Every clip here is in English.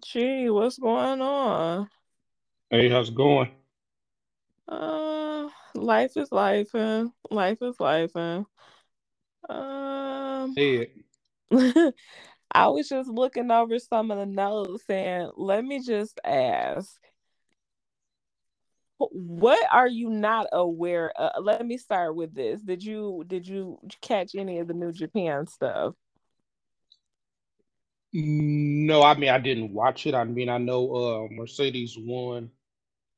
Gee, what's going on? Hey, how's it going? Uh, life is life, and life is life, and um, Hey, I was just looking over some of the notes, and let me just ask, what are you not aware of? Let me start with this. Did you did you catch any of the New Japan stuff? No, I mean I didn't watch it. I mean I know uh Mercedes won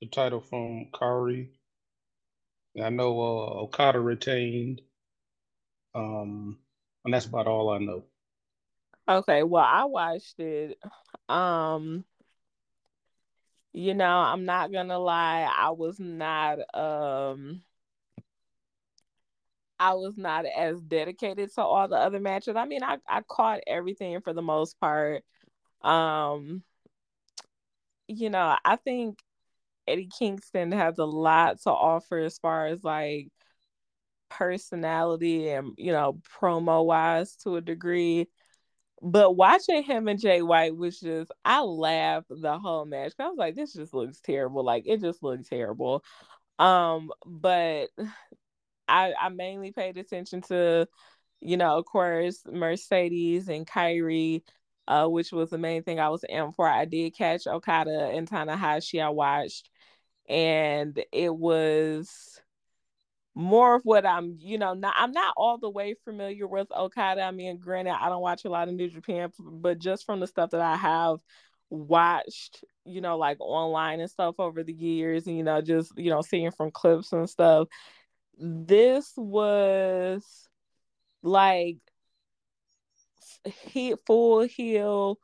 the title from Kairi. I know uh Okada retained. Um, and that's about all I know. Okay, well, I watched it. Um, you know, I'm not gonna lie, I was not um I was not as dedicated to all the other matches. I mean, I, I caught everything for the most part. Um, you know, I think Eddie Kingston has a lot to offer as far as like personality and, you know, promo wise to a degree. But watching him and Jay White was just, I laughed the whole match. I was like, this just looks terrible. Like, it just looked terrible. Um, but I, I mainly paid attention to, you know, of course, Mercedes and Kairi, uh, which was the main thing I was in for. I did catch Okada and Tanahashi. I watched, and it was more of what I'm, you know, not I'm not all the way familiar with Okada. I mean, granted, I don't watch a lot of New Japan, but just from the stuff that I have watched, you know, like online and stuff over the years, and you know, just you know, seeing from clips and stuff, this was like he full heel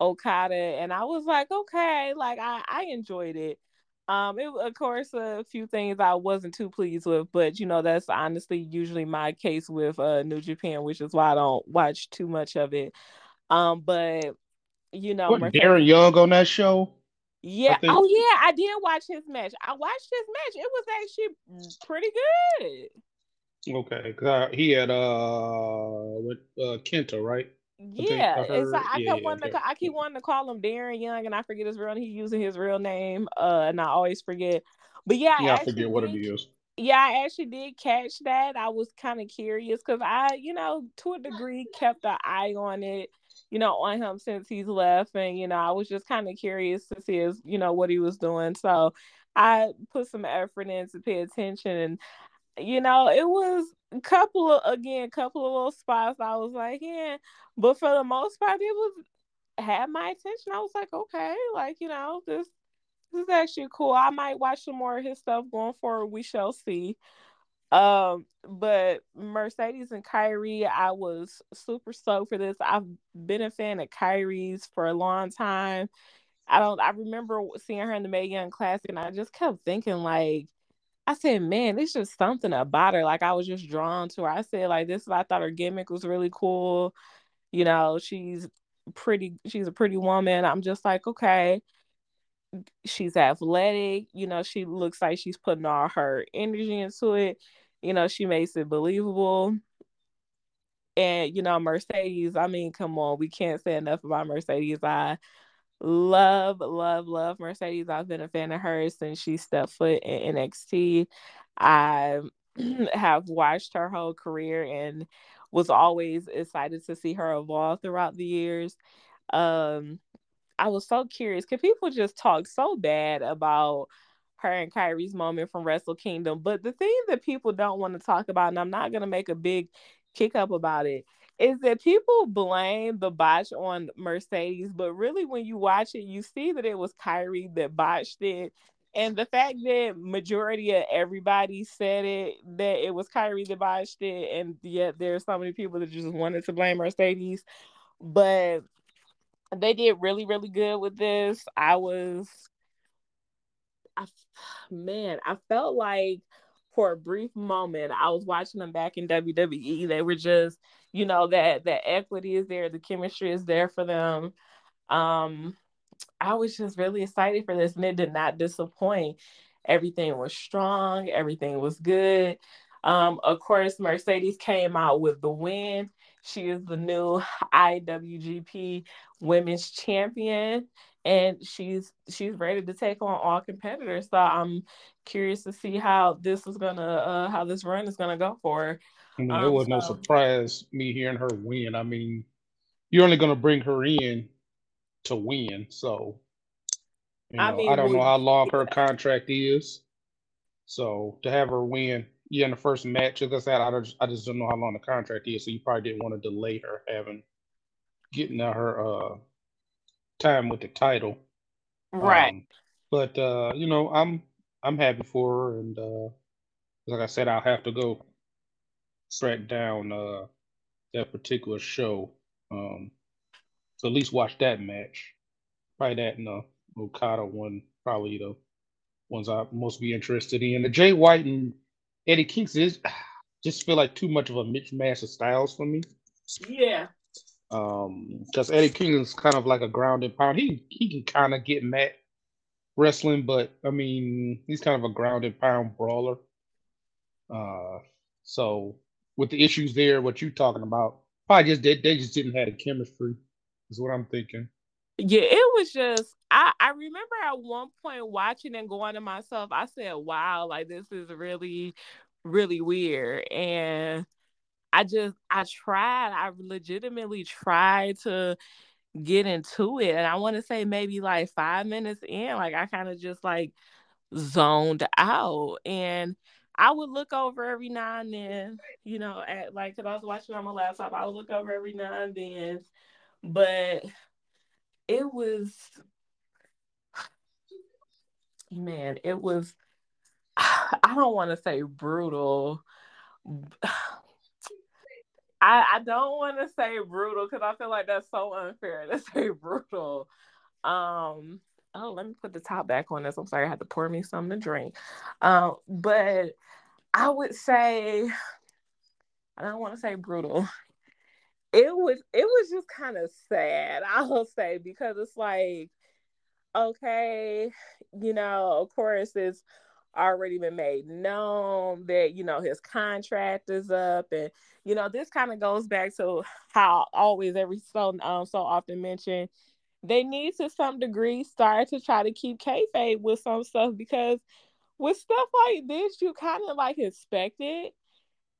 Okada, and I was like, okay, like I I enjoyed it. Um, it of course a few things I wasn't too pleased with, but you know that's honestly usually my case with uh New Japan, which is why I don't watch too much of it. Um, but you know, Mercedes. Darren Young on that show? Yeah. think. Oh yeah, I did watch his match. I watched his match. It was actually pretty good. Okay, 'cause I- he had uh with uh Kenta, right? Yeah, I it's like. I Yeah, kept yeah, wanting to. I keep wanting to call him Darren Young, and I forget his real. name. He's using his real name, uh, and I always forget. But yeah, Yeah, I I forget what it did. is. Yeah, I actually did catch that. I was kind of curious because I, you know, to a degree, kept an eye on it, you know, on him since he's left, and you know, I was just kind of curious to see his, you know, what he was doing. So I put some effort in to pay attention, and you know, it was a couple of again, couple of little spots. I was like, yeah, but for the most part, it was had my attention. I was like, okay, like you know, this this is actually cool. I might watch some more of his stuff going forward. We shall see. Um, but Mercedes and Kairi, I was super stoked for this. I've been a fan of Kairi's for a long time. I don't. I remember seeing her in the Mae Young Classic, and I just kept thinking like I said, man, it's just something about her. Like I was just drawn to her. I said, like this, I thought her gimmick was really cool. You know, she's pretty. She's a pretty woman. I'm just like, okay, she's athletic. You know, she looks like she's putting all her energy into it. You know, she makes it believable. And you know, Mercedes. I mean, come on, we can't say enough about Mercedes. I love, love, love Mercedes. I've been a fan of hers since she stepped foot in NXT. I have watched her whole career and was always excited to see her evolve throughout the years. Um, I was so curious. Could people just talk so bad about her and Kairi's moment from Wrestle Kingdom? But the thing that people don't want to talk about, and I'm not gonna make a big kick up about it, is that people blame the botch on Mercedes, but really when you watch it, you see that it was Kairi that botched it. And the fact that majority of everybody said it that it was Kairi that botched it, and yet there's so many people that just wanted to blame Mercedes. But they did really really good with this. I was i man i felt like for a brief moment i was watching them back in wwe they were just you know that that equity is there the chemistry is there for them. Um i was just really excited for this and it did not disappoint. Everything was strong everything was good. Um of course mercedes came out with the win she is the new IWGP Women's Champion, and she's she's ready to take on all competitors. So I'm curious to see how this is gonna uh, how this run is gonna go for her. Um, it was so, no surprise me hearing her win. I mean, you're only gonna bring her in to win, so you know, I, mean, I don't know how long her contract is. So to have her win, yeah, in the first match, as I said, I just I just don't know how long the contract is. So you probably didn't want to delay her having getting her uh time with the title. Right. Um, but uh, you know, I'm I'm happy for her and uh like I said, I'll have to go track down uh that particular show. Um so at least watch that match. Probably that and the Okada one, probably the ones I most be interested in. The Jay White and Eddie Kingston is just feel like too much of a mismatch of styles for me. Yeah. Um, because Eddie Kingston's kind of like a grounded pound. He he can kind of get mad wrestling, but I mean he's kind of a grounded pound brawler. Uh, so with the issues there, what you talking about? Probably just they, they just didn't have the chemistry. Is what I'm thinking. Yeah, it was just I I remember at one point watching and going to myself, I said, "Wow, like this is really really weird." And I just I tried, I legitimately tried to get into it. And I want to say maybe like 5 minutes in, like I kind of just like zoned out and I would look over every now and then, you know, at like cuz I was watching on my laptop, I would look over every now and then. But it was man, it was I don't want to say brutal. I, I don't want to say brutal because I feel like that's so unfair to say brutal. Um, oh, let me put the top back on this. I'm sorry, I had to pour me something to drink. Um, but I would say I don't want to say brutal it was it was just kind of sad i'll say because it's like okay you know of course it's already been made known that you know his contract is up and you know this kind of goes back to how always every so um so often mentioned they need to some degree start to try to keep kayfabe with some stuff because with stuff like this you kind of like expect it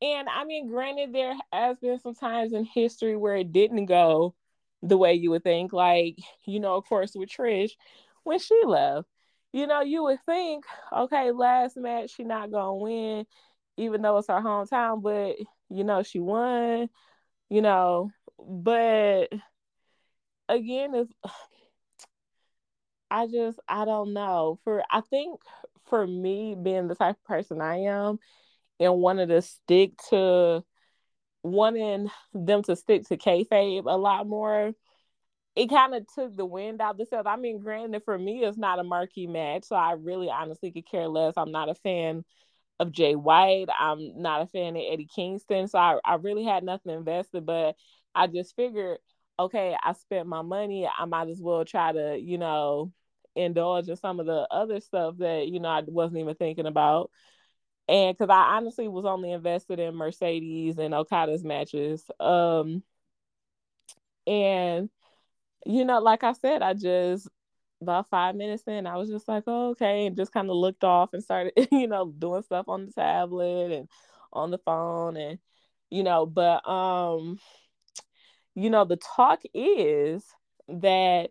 and I mean, granted, there has been some times in history where it didn't go the way you would think. Like, you know, of course, with Trish, when she left, you know, you would think, okay, last match, she not gonna win, even though it's her hometown, but you know, she won, you know, but again, it's I just I don't know. For I think for me being the type of person I am, and wanted to stick to wanting them to stick to kayfabe a lot more. It kind of took the wind out of the sails. I mean, granted, for me, it's not a marquee match, so I really honestly could care less. I'm not a fan of Jay White. I'm not a fan of Eddie Kingston, so I, I really had nothing invested. But I just figured, okay, I spent my money. I might as well try to, you know, indulge in some of the other stuff that you know I wasn't even thinking about and because I honestly was only invested in Mercedes and Okada's matches. Um, and you know, like I said, I just about five minutes in, I was just like, oh, okay, and just kind of looked off and started, you know, doing stuff on the tablet and on the phone, and you know, but um, you know, the talk is that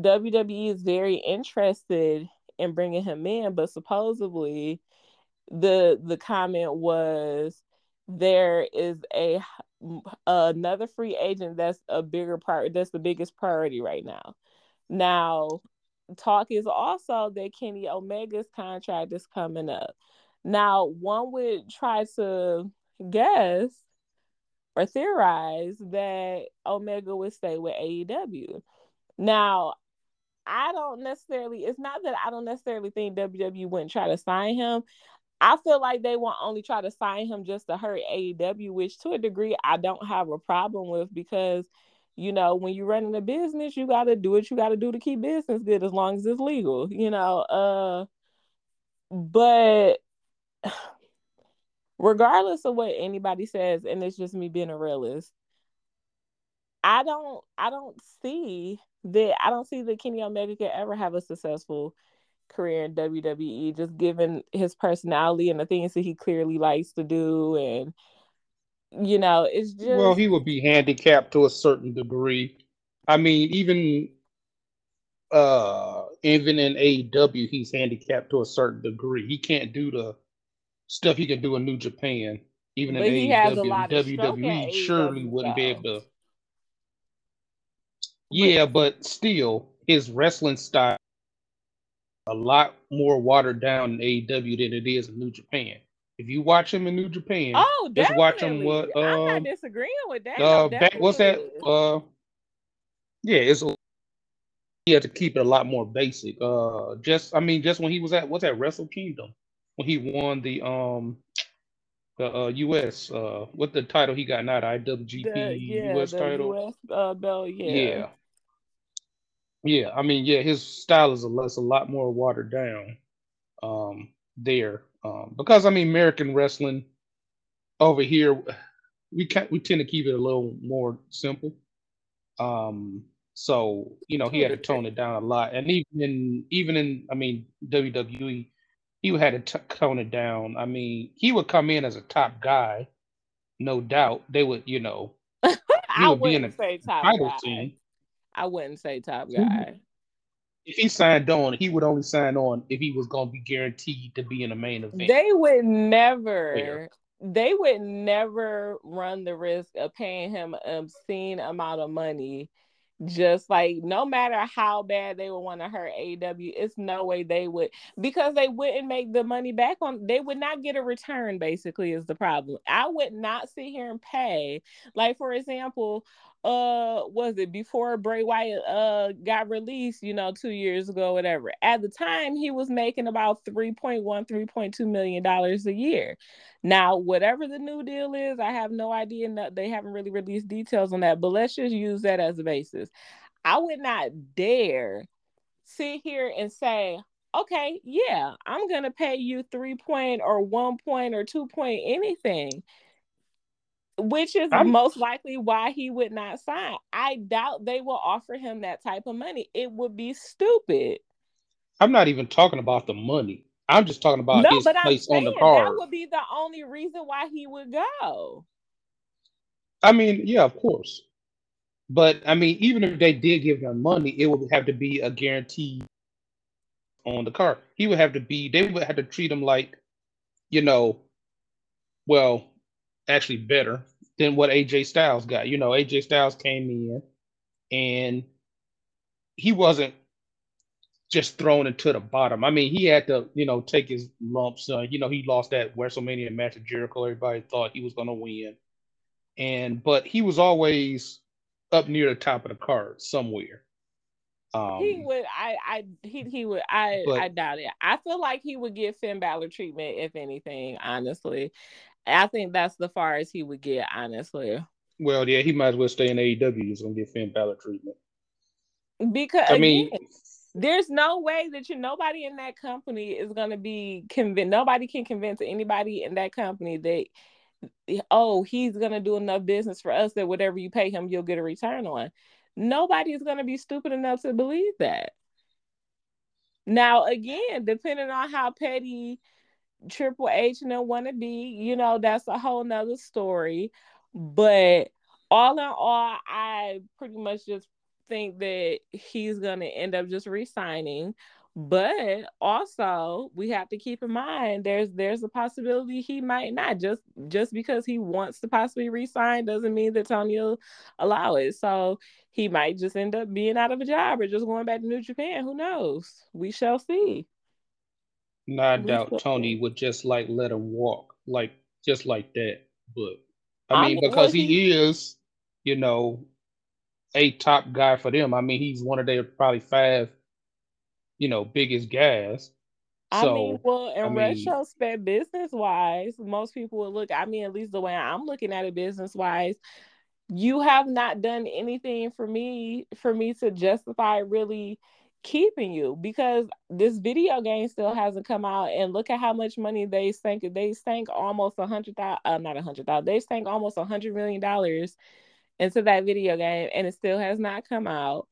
WWE is very interested in bringing him in, but supposedly the the comment was there is a another free agent that's a bigger part that's the biggest priority right now. Now, talk is also that Kenny Omega's contract is coming up. Now, one would try to guess or theorize that Omega would stay with AEW. Now, I don't necessarily, it's not that I don't necessarily think WWE wouldn't try to sign him. I feel like they won't only try to sign him just to hurt AEW, which to a degree I don't have a problem with because you know when you're running a business, you got to do what you got to do to keep business good as long as it's legal, you know. Uh, but regardless of what anybody says, and it's just me being a realist, I don't I don't see that I don't see that Kenny Omega could ever have a successful career in WWE, just given his personality and the things that he clearly likes to do and you know, it's just well, he would be handicapped to a certain degree. I mean, even uh even in AEW, he's handicapped to a certain degree. He can't do the stuff he can do in New Japan, even but in AEW. WWE surely wouldn't be able to. Yeah, but still, his wrestling style a lot more watered down in AEW than it is in New Japan. If you watch him in New Japan, oh, definitely. just watch him. What? Um, I'm not um, disagreeing with that. Uh, back, what's that? Uh, yeah, it's a, he had to keep it a lot more basic. Uh, just I mean, just when he was at what's that Wrestle Kingdom when he won the um the uh, U.S. Uh, what the title he got? Not IWGP the, yeah, U.S. title. US, uh, belt, yeah. Yeah. Yeah, I mean, yeah, his style is a, less, a lot more watered down um, there um, because I mean, American wrestling over here, we can we tend to keep it a little more simple. Um, so you know, he had to tone it down a lot, and even in, even in I mean WWE, he had to t- tone it down. I mean, he would come in as a top guy, no doubt. They would, you know, I would be in a say top title guy. team. I wouldn't say top mm-hmm. guy. If he signed on, he would only sign on if he was going to be guaranteed to be in the main event. They would never. They would never run the risk of paying him an obscene amount of money just like no matter how bad they would want to hurt AEW, it's no way they would because they wouldn't make the money back on they would not get a return, basically, is the problem. I would not sit here and pay. Like, for example, uh was it before Bray Wyatt uh got released, you know, two years ago, whatever. At the time, he was making about 3.1, 3.2 million dollars a year. Now, whatever the new deal is, I have no idea. They haven't really released details on that, but let's just use that as a basis. I would not dare sit here and say, okay, yeah, I'm gonna pay you three point or one point or two point anything which is I'm, most likely why he would not sign. I doubt they will offer him that type of money. It would be stupid. I'm not even talking about the money. I'm just talking about no, his place on the card. That would be the only reason why he would go. I mean, yeah, of course. But I mean, even if they did give him money, it would have to be a guarantee on the card. He would have to be. They would have to treat him like, you know, well, actually better than what AJ Styles got. You know, AJ Styles came in and he wasn't just thrown into the bottom. I mean, he had to, you know, take his lumps. Uh, you know, he lost that WrestleMania match with Jericho. Everybody thought he was going to win, and but he was always up near the top of the card somewhere. Um, he would, I, I, he, he would, I, but, I doubt it. I feel like he would get Finn Balor treatment, if anything. Honestly, I think that's the far as he would get, honestly. Well, yeah, he might as well stay in AEW. He's gonna get Finn Balor treatment. Because I mean, again, there's no way that you nobody in that company is gonna be convinced. Nobody can convince anybody in that company that oh he's gonna do enough business for us that whatever you pay him, you'll get a return on. Nobody is gonna be stupid enough to believe that. Now, again, depending on how petty Triple H and them want to be, you know, that's a whole nother story. But all in all, I pretty much just think that he's gonna end up just resigning. But also, we have to keep in mind there's there's a possibility he might not just just because he wants to possibly resign doesn't mean that Tony will allow it. So he might just end up being out of a job or just going back to New Japan. Who knows? We shall see. No, I doubt Tony would just like let him walk, like just like that. But I mean, I because he, he is, you know, a top guy for them. I mean, he's one of their probably five, you know, biggest guys. I so, mean, well, in I mean, retrospect, business wise, most people would look. I mean, at least the way I'm looking at it, business wise, you have not done anything for me for me to justify really keeping you because this video game still hasn't come out and look at how much money they sank they sank almost a hundred thousand uh, not a hundred thousand they sank almost a hundred million dollars into that video game and it still has not come out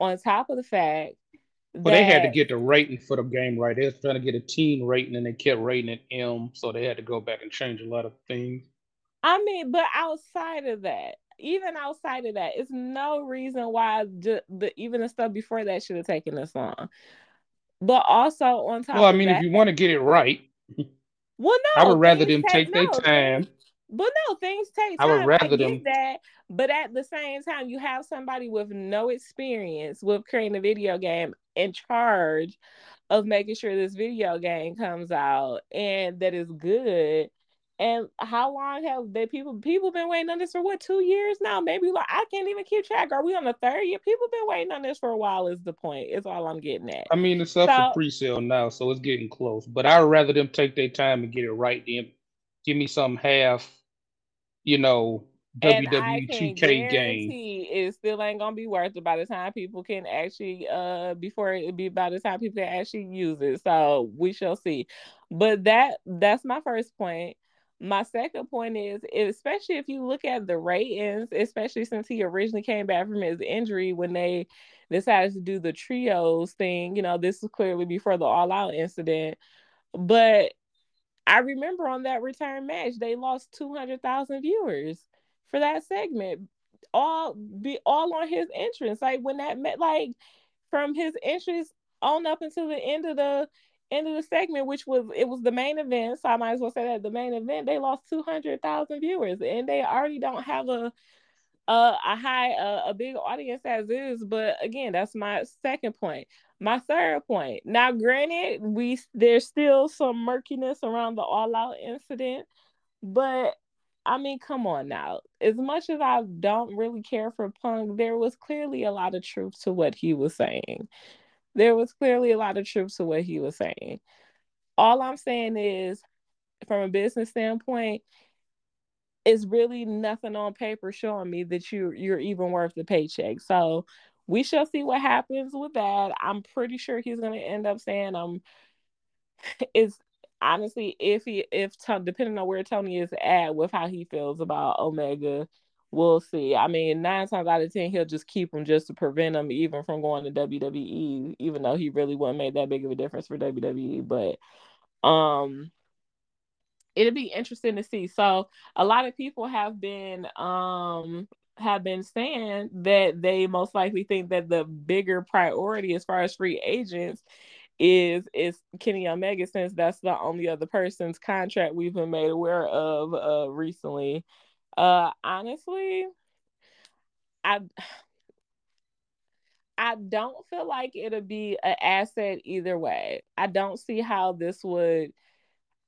on top of the fact but they had to get the rating for the game right. They were trying to get a teen rating and they kept rating it M, so they had to go back and change a lot of things. I mean, but outside of that, even outside of that, it's no reason why the, the even the stuff before that should have taken this long. But also on top. Well, I mean, that, if you want to get it right, well, no, I would rather them take, their time. But no, things take time. I would rather I them that. But at the same time, you have somebody with no experience with creating a video game in charge of making sure this video game comes out and that is good and how long have they people people been waiting on this for what two years now? Maybe like I can't even keep track. Are we on the third year? People been waiting on this for a while. Is the point? Is all I'm getting at. I mean, it's up so, for pre-sale now, so it's getting close. But I would rather them take their time and get it right than give me some half, you know, WWE 2K game. It still ain't gonna be worth it by the time people can actually uh before it be by the time people can actually use it. So we shall see. But that that's my first point my second point is especially if you look at the ratings especially since he originally came back from his injury when they decided to do the trios thing you know this was clearly before the all out incident. But i remember on that return match they lost 200000 viewers for that segment all be all on his entrance. Like when that met like from his entrance on up until the end of the end of the segment, which was it was the main event. So I might as well say that the main event they lost two hundred thousand viewers, and they already don't have a a, a high a, a big audience as is. But again, that's my second point. My third point. Now, granted, we there's still some murkiness around the all out incident, but I mean, come on now. As much as I don't really care for Punk, there was clearly a lot of truth to what he was saying there was clearly a lot of truth to what he was saying. All I'm saying is, from a business standpoint, it's really nothing on paper showing me that you you're even worth the paycheck. So we shall see what happens with that. I'm pretty sure he's gonna end up saying um is honestly if he if depending on where Tony is at with how he feels about Omega we'll see. I mean, nine times out of ten, he'll just keep him just to prevent him even from going to WWE, even though he really wouldn't make that big of a difference for WWE. But um it'll be interesting to see. So a lot of people have been um have been saying that they most likely think that the bigger priority as far as free agents is is Kenny Omega since that's the only other person's contract we've been made aware of uh recently uh, honestly, I I don't feel like it'll be an asset either way. I don't see how this would.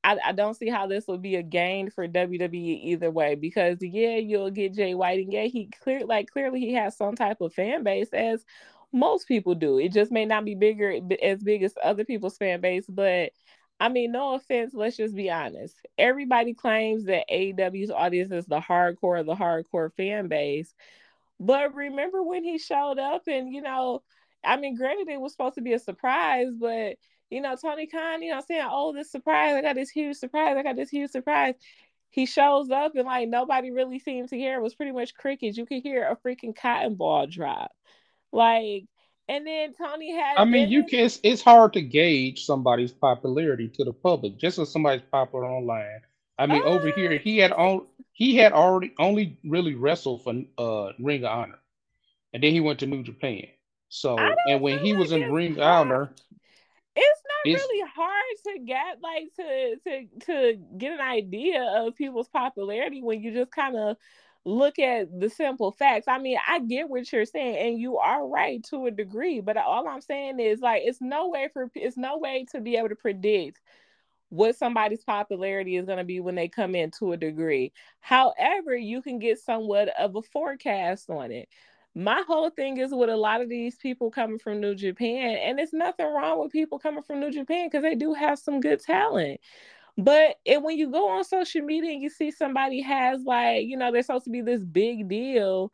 I, I don't see how this would be a gain for WWE either way because yeah, you'll get Jay White and yeah, he clear like clearly he has some type of fan base as most people do. It just may not be bigger as big as other people's fan base, but I mean, no offense, let's just be honest. Everybody claims that AEW's audience is the hardcore, of the hardcore fan base. But remember when he showed up and, you know, I mean, granted, it was supposed to be a surprise, but, you know, Tony Khan, you know, saying, oh, this surprise, I got this huge surprise, I got this huge surprise. He shows up and, like, nobody really seemed to hear. It was pretty much crickets. You could hear a freaking cotton ball drop. Like, and then Tony had. I mean, you can. It's, it's hard to gauge somebody's popularity to the public just as somebody's popular online. I mean, over here he had on he had already only really wrestled for uh Ring of Honor, and then he went to New Japan. So and when he was in Ring of Honor, it's not it's, really hard to get like to to to get an idea of people's popularity when you just kind of look at the simple facts. I mean, I get what you're saying, and you are right to a degree, but all I'm saying is like it's no way for it's no way to be able to predict what somebody's popularity is going to be when they come in to a degree. However, you can get somewhat of a forecast on it. My whole thing is with a lot of these people coming from New Japan, and it's nothing wrong with people coming from New Japan because they do have some good talent. But and when you go on social media and you see somebody has like, you know, they're supposed to be this big deal,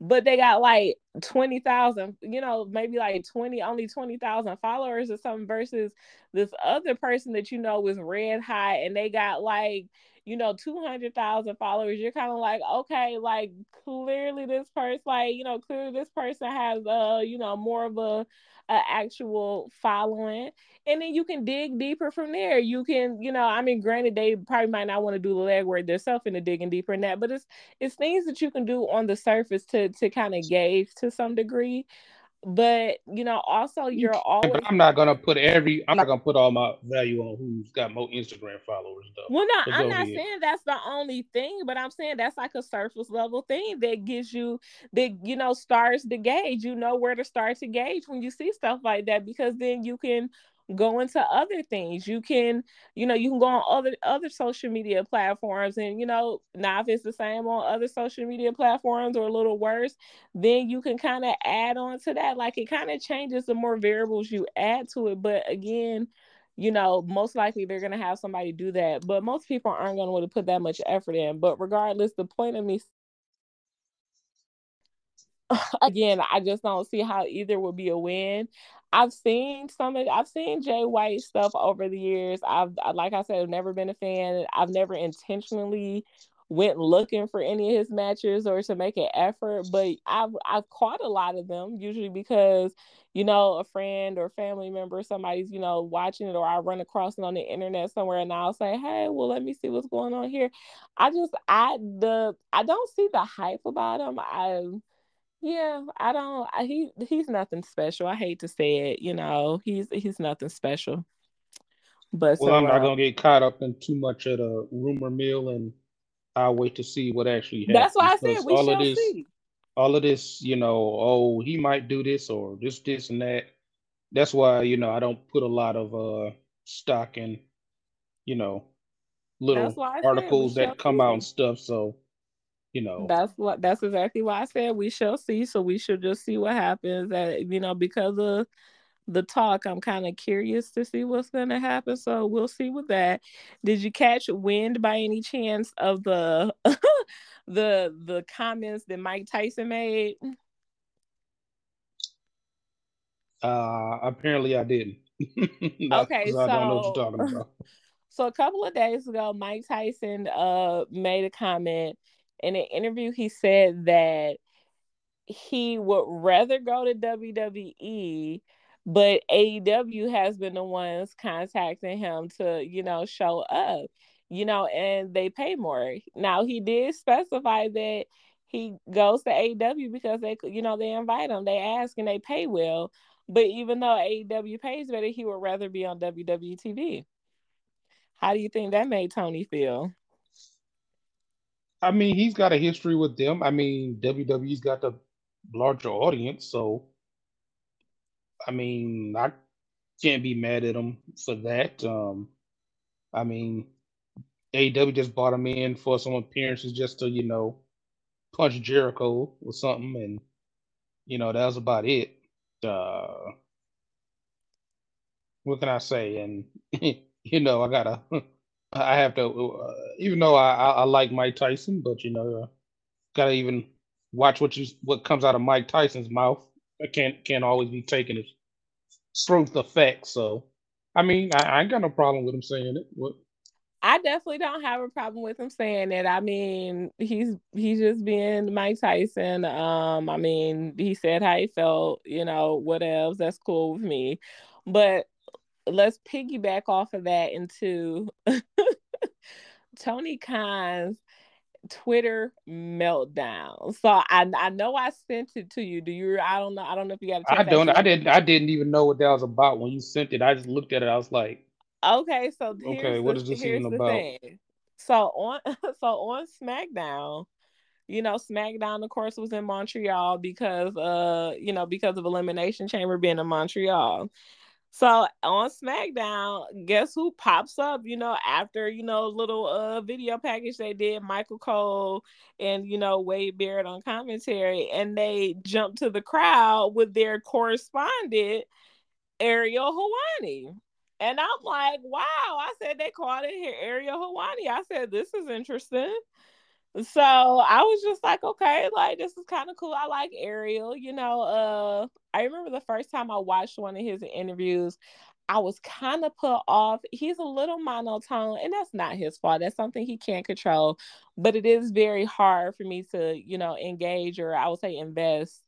but they got like 20,000, you know, maybe like 20, only 20,000 followers or something versus this other person that you know is red hot and they got like, you know, 200,000 followers. You're kind of like, okay, like clearly this person, like, you know, clearly this person has, uh, you know, more of a, a actual following and then you can dig deeper from there. You can you know i mean granted they probably might not want to do the legwork themselves into digging deeper in that but it's it's things that you can do on the surface to to kind of gauge to some degree but you know also you're always but i'm not gonna put every i'm not gonna put all my value on who's got more instagram followers though. Well no i'm not saying that's the only thing but i'm saying that's like a surface level thing that gives you that you know starts to gauge. You know where to start to gauge when you see stuff like that because then you can go into other things. You can you know you can go on other other social media platforms and you know now if it's the same on other social media platforms or a little worse then you can kind of add on to that. Like it kind of changes the more variables you add to it but again you know most likely they're going to have somebody do that but most people aren't going to want to put that much effort in. But regardless the point of me again, I just don't see how either would be a win. I've seen some of I've seen Jay White stuff over the years. I've like I said, I've never been a fan. I've never intentionally went looking for any of his matches or to make an effort, but I've I've caught a lot of them usually because you know a friend or family member somebody's you know watching it or I run across it on the internet somewhere and I'll say hey well let me see what's going on here. I just I the I don't see the hype about him. I yeah, I don't. I, he he's nothing special. I hate to say it. You know, he's he's nothing special. But well, so, I'm not uh, gonna get caught up in too much of the rumor mill, and I'll wait to see what actually happens. That's why I said we all shall of this, see. All of this, you know, oh, he might do this or this, this, and that. That's why you know I don't put a lot of uh stock in, you know, little articles that come see. out and stuff. So you know. That's what that's exactly why i said we shall see so we should just see what happens that you know because of the talk i'm kind of curious to see what's going to happen so we'll see with that. Did you catch wind by any chance of the the the comments that mike tyson made? Uh apparently i didn't. Okay so i don't know what you're talking about. so a couple of days ago mike tyson uh made a comment in an interview, he said that he would rather go to WWE, but AEW has been the ones contacting him to, you know, show up, you know, and they pay more. Now, he did specify that he goes to AEW because they, you know, they invite him, they ask, and they pay well. But even though AEW pays better, he would rather be on WWE TV. How do you think that made Tony feel? I mean, he's got a history with them. I mean, WWE's got the larger audience, so I mean, I can't be mad at him for that. Um, I mean, AEW just bought him in for some appearances just to, you know, punch Jericho or something, and you know, that was about it. Uh, what can I say? And you know, I gotta I have to, uh, even though I, I, like Mike Tyson, but you know, uh, gotta even watch what you what comes out of Mike Tyson's mouth. I can't can't always be taken as truth effect. So, I mean, I, I ain't got no problem with him saying it. What? I definitely don't have a problem with him saying it. I mean, he's he's just being Mike Tyson. Um, I mean, he said how he felt, you know, what else? That's cool with me. But let's piggyback off of that into Tony Khan's Twitter meltdown. So I I know I sent it to you. Do you? I don't know. I don't know if you got. It. I don't. I didn't. I didn't even know what that was about when you sent it. I just looked at it. I was like, okay. So okay, what the, is this even about? Thing. So on so on SmackDown, you know, SmackDown, of course, was in Montreal because uh, you know, because of Elimination Chamber being in Montreal. So on SmackDown, guess who pops up? You know, after you know little uh video package they did, Michael Cole and you know Wade Barrett on commentary, and they jump to the crowd with their correspondent Ariel Helwani. And I'm like, wow, I said they called it here Ariel Helwani. I said, this is interesting. So I was just like, okay, like this is kind of cool. I like Ariel, you know. Uh I remember the first time I watched one of his interviews, I was kind of put off. He's a little monotone, and that's not his fault. That's something he can't control. But it is very hard for me to, you know, engage or I would say invest,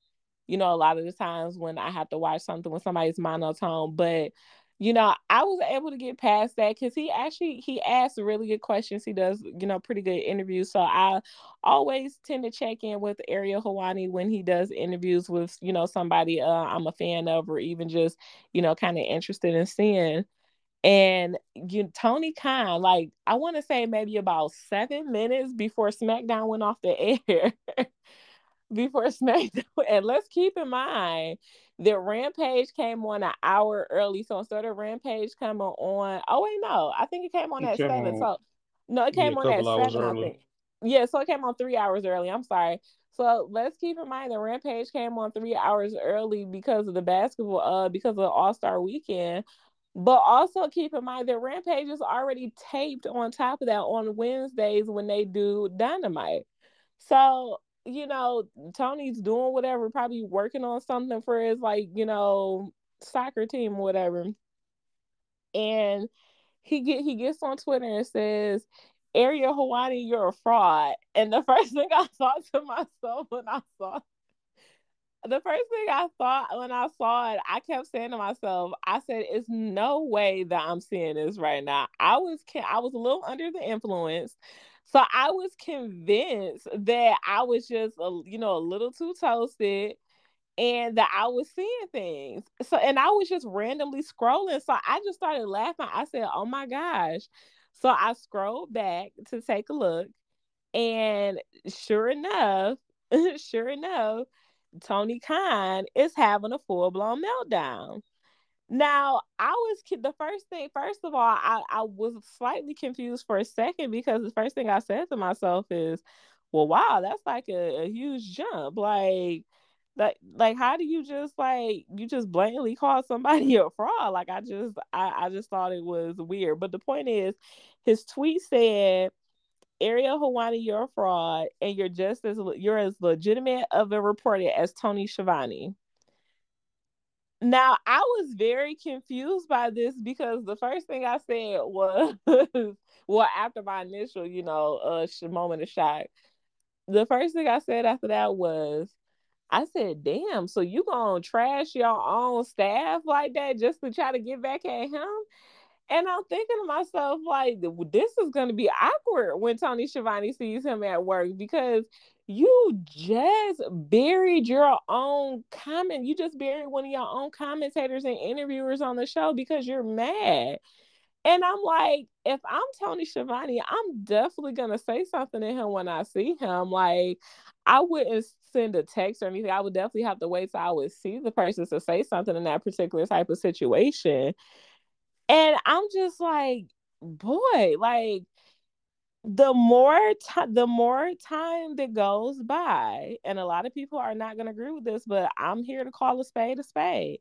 you know, a lot of the times when I have to watch something when somebody's monotone. But you know, I was able to get past that because he actually he asks really good questions. He does, you know, pretty good interviews. So I always tend to check in with Ariel Helwani when he does interviews with, you know, somebody uh, I'm a fan of or even just, you know, kind of interested in seeing. And you Tony Khan, like I want to say maybe about seven minutes before SmackDown went off the air. before SmackDown, and let's keep in mind the Rampage came on an hour early. So instead of Rampage coming on, oh wait, no, I think it came on it at seven. On, so no, it came on at seven. Early. I think. Yeah, so it came on three hours early. I'm sorry. So let's keep in mind the Rampage came on three hours early because of the basketball, uh, because of the All Star Weekend. But also keep in mind that Rampage is already taped on top of that on Wednesdays when they do Dynamite. So you know, Tony's doing whatever, probably working on something for his like, you know, soccer team or whatever. And he get he gets on Twitter and says, Ariel Helwani, you're a fraud. And the first thing I thought to myself when I saw the first thing I thought when I saw it, I kept saying to myself, I said, "It's no way that I'm seeing this right now." I was I was a little under the influence, so I was convinced that I was just, a, you know, a little too toasted and that I was seeing things. So, and I was just randomly scrolling. So I just started laughing. I said, oh my gosh. So I scrolled back to take a look. And sure enough, sure enough, Tony Khan is having a full blown meltdown. Now, I was the first thing, first of all, I, I was slightly confused for a second because the first thing I said to myself is, well, wow, that's like a, a huge jump. Like, like, like, how do you just like you just blatantly call somebody a fraud? Like, I just, I, I just thought it was weird. But the point is, his tweet said, Ariel Helwani, you're a fraud, and you're just as you're as legitimate of a reporter as Tony Schiavone. Now I was very confused by this because the first thing I said was, well, after my initial, you know, uh, moment of shock, the first thing I said after that was, I said, "Damn, so you gonna trash your own staff like that just to try to get back at him?" And I'm thinking to myself, like, this is gonna be awkward when Tony Schiavone sees him at work because you just buried your own comment. You just buried one of your own commentators and interviewers on the show because you're mad. And I'm like, if I'm Tony Schiavone, I'm definitely gonna say something to him when I see him. Like, I wouldn't send a text or anything. I would definitely have to wait till I would see the person to say something in that particular type of situation. And I'm just like, boy, like the more time the more time that goes by and a lot of people are not going to agree with this but i'm here to call a spade a spade.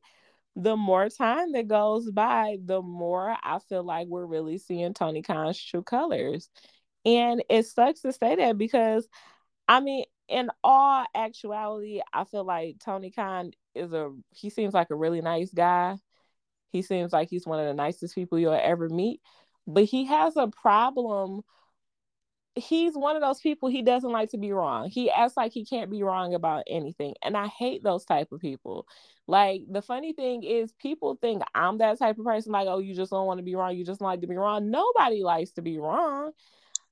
The more time that goes by the more i feel like we're really seeing tony khan's true colors. And it sucks to say that because i mean in all actuality i feel like tony khan is a he seems like a really nice guy. He seems like he's one of the nicest people you'll ever meet but he has a problem he's one of those people he doesn't like to be wrong. He acts like he can't be wrong about anything. And I hate those type of people. Like the funny thing is people think I'm that type of person like, "Oh, you just don't want to be wrong. You just like to be wrong." Nobody likes to be wrong.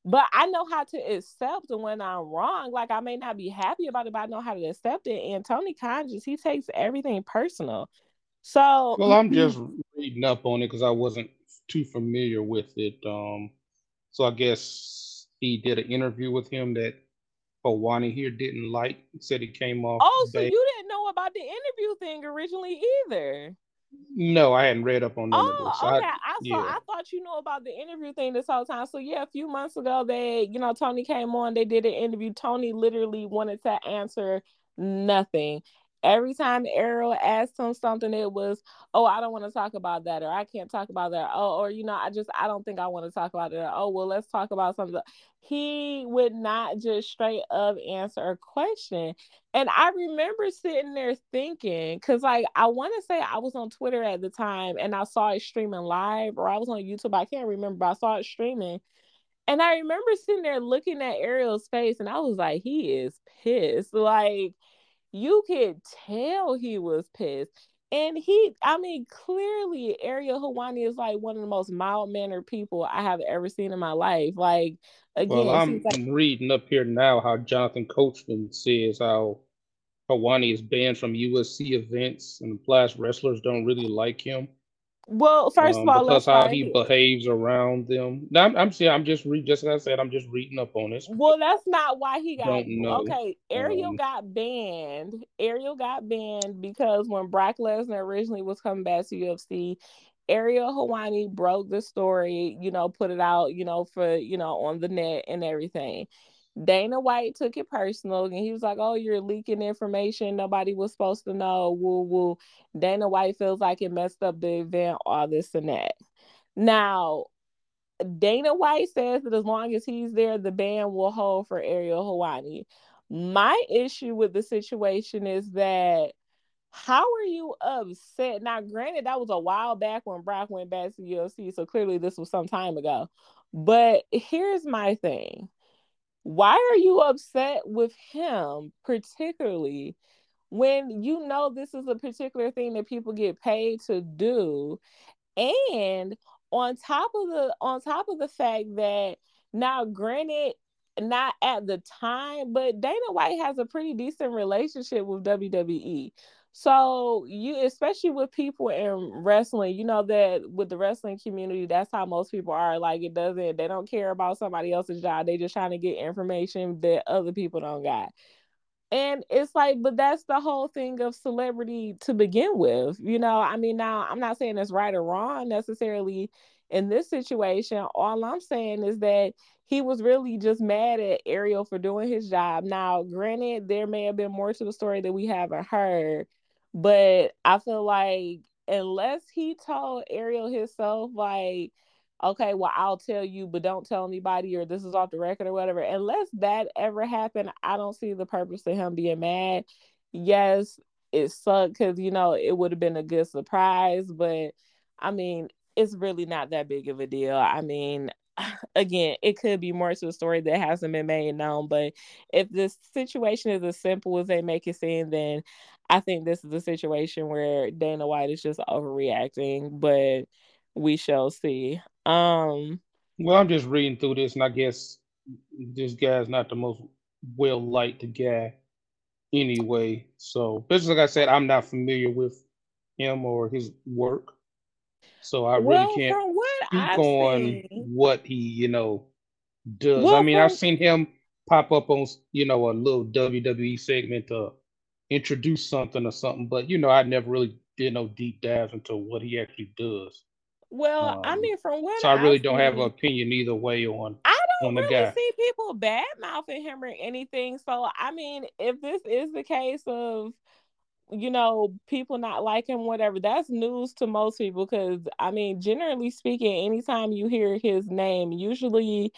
But I know how to accept when I'm wrong. Like I may not be happy about it, but I know how to accept it. And Tony Khan just he takes everything personal. So Well, I'm just reading up on it because I wasn't too familiar with it. Um so I guess he did an interview with him that Helwani here didn't like. Said he came off. Oh, so you didn't know about the interview thing originally either? No, I hadn't read up on none oh, of this. okay. I, I, yeah. I thought you know about the interview thing this whole time. So yeah, a few months ago, they, you know, Tony came on. They did an interview. Tony literally wanted to answer nothing. Every time Ariel asked him something, it was, "Oh, I don't want to talk about that," or "I can't talk about that," oh, or you know, I just I don't think I want to talk about it. oh, well, let's talk about something. He would not just straight up answer a question, and I remember sitting there thinking, because like I want to say I was on Twitter at the time and I saw it streaming live, or I was on YouTube. I can't remember, but I saw it streaming. And I remember sitting there looking at Ariel's face, and I was like, he is pissed. Like, you could tell he was pissed. And he, I mean, clearly Ariel Helwani is like one of the most mild mannered people I have ever seen in my life. Like, again, well, I'm like- reading up here now how Jonathan Coachman says how Helwani is banned from UFC events and plus wrestlers don't really like him. Well, first um, of all, because how he behaves around them. Now, I'm, I'm saying I'm just read just like I said, I'm just reading up on this. Well, that's not why he got okay. Ariel um, got banned. Ariel got banned because when Brock Lesnar originally was coming back to UFC, Ariel Helwani broke the story, you know, put it out, you know, for you know on the net and everything. Dana White took it personal and he was like, Oh, you're leaking information nobody was supposed to know. Woo woo. Dana White feels like it messed up the event, all this and that. Now, Dana White says that as long as he's there, the band will hold for Ariel Helwani. My issue with the situation is that how are you upset? Now, granted, that was a while back when Brock went back to UFC, so clearly this was some time ago. But here's my thing why are you upset with him, particularly when you know this is a particular thing that people get paid to do? And on top of the on top of the fact that now granted not at the time, but Dana White has a pretty decent relationship with WWE. So you, especially with people in wrestling, you know that with the wrestling community, that's how most people are. Like it doesn't, they don't care about somebody else's job. They just trying to get information that other people don't got. And it's like, but that's the whole thing of celebrity to begin with. You know, I mean, now I'm not saying it's right or wrong necessarily in this situation. All I'm saying is that he was really just mad at Ariel for doing his job. Now, granted, there may have been more to the story that we haven't heard but I feel like unless he told Ariel himself, like, okay, well, I'll tell you, but don't tell anybody, or this is off the record or whatever. Unless that ever happened, I don't see the purpose of him being mad. Yes, it sucked because you know it would have been a good surprise, but I mean, it's really not that big of a deal. I mean, again, it could be more to a story that hasn't been made known. But if the situation is as simple as they make it seem, then I think this is a situation where Dana White is just overreacting, but we shall see. Um well, I'm just reading through this and I guess this guy's not the most well liked guy anyway. So just like I said, I'm not familiar with him or his work. So I well, really can't speak I've on seen... what he, you know, does. Well, I mean. I've seen him pop up on, you know, a little WWE segment to introduce something or something, but you know, I never really did no deep dives into what he actually does. Well, um, I mean, from what so I really don't have an opinion either way on. I don't really guy. see people bad mouthing him or anything. So I mean, if this is the case of you know people not liking whatever, that's news to most people. Because I mean, generally speaking, anytime you hear his name, usually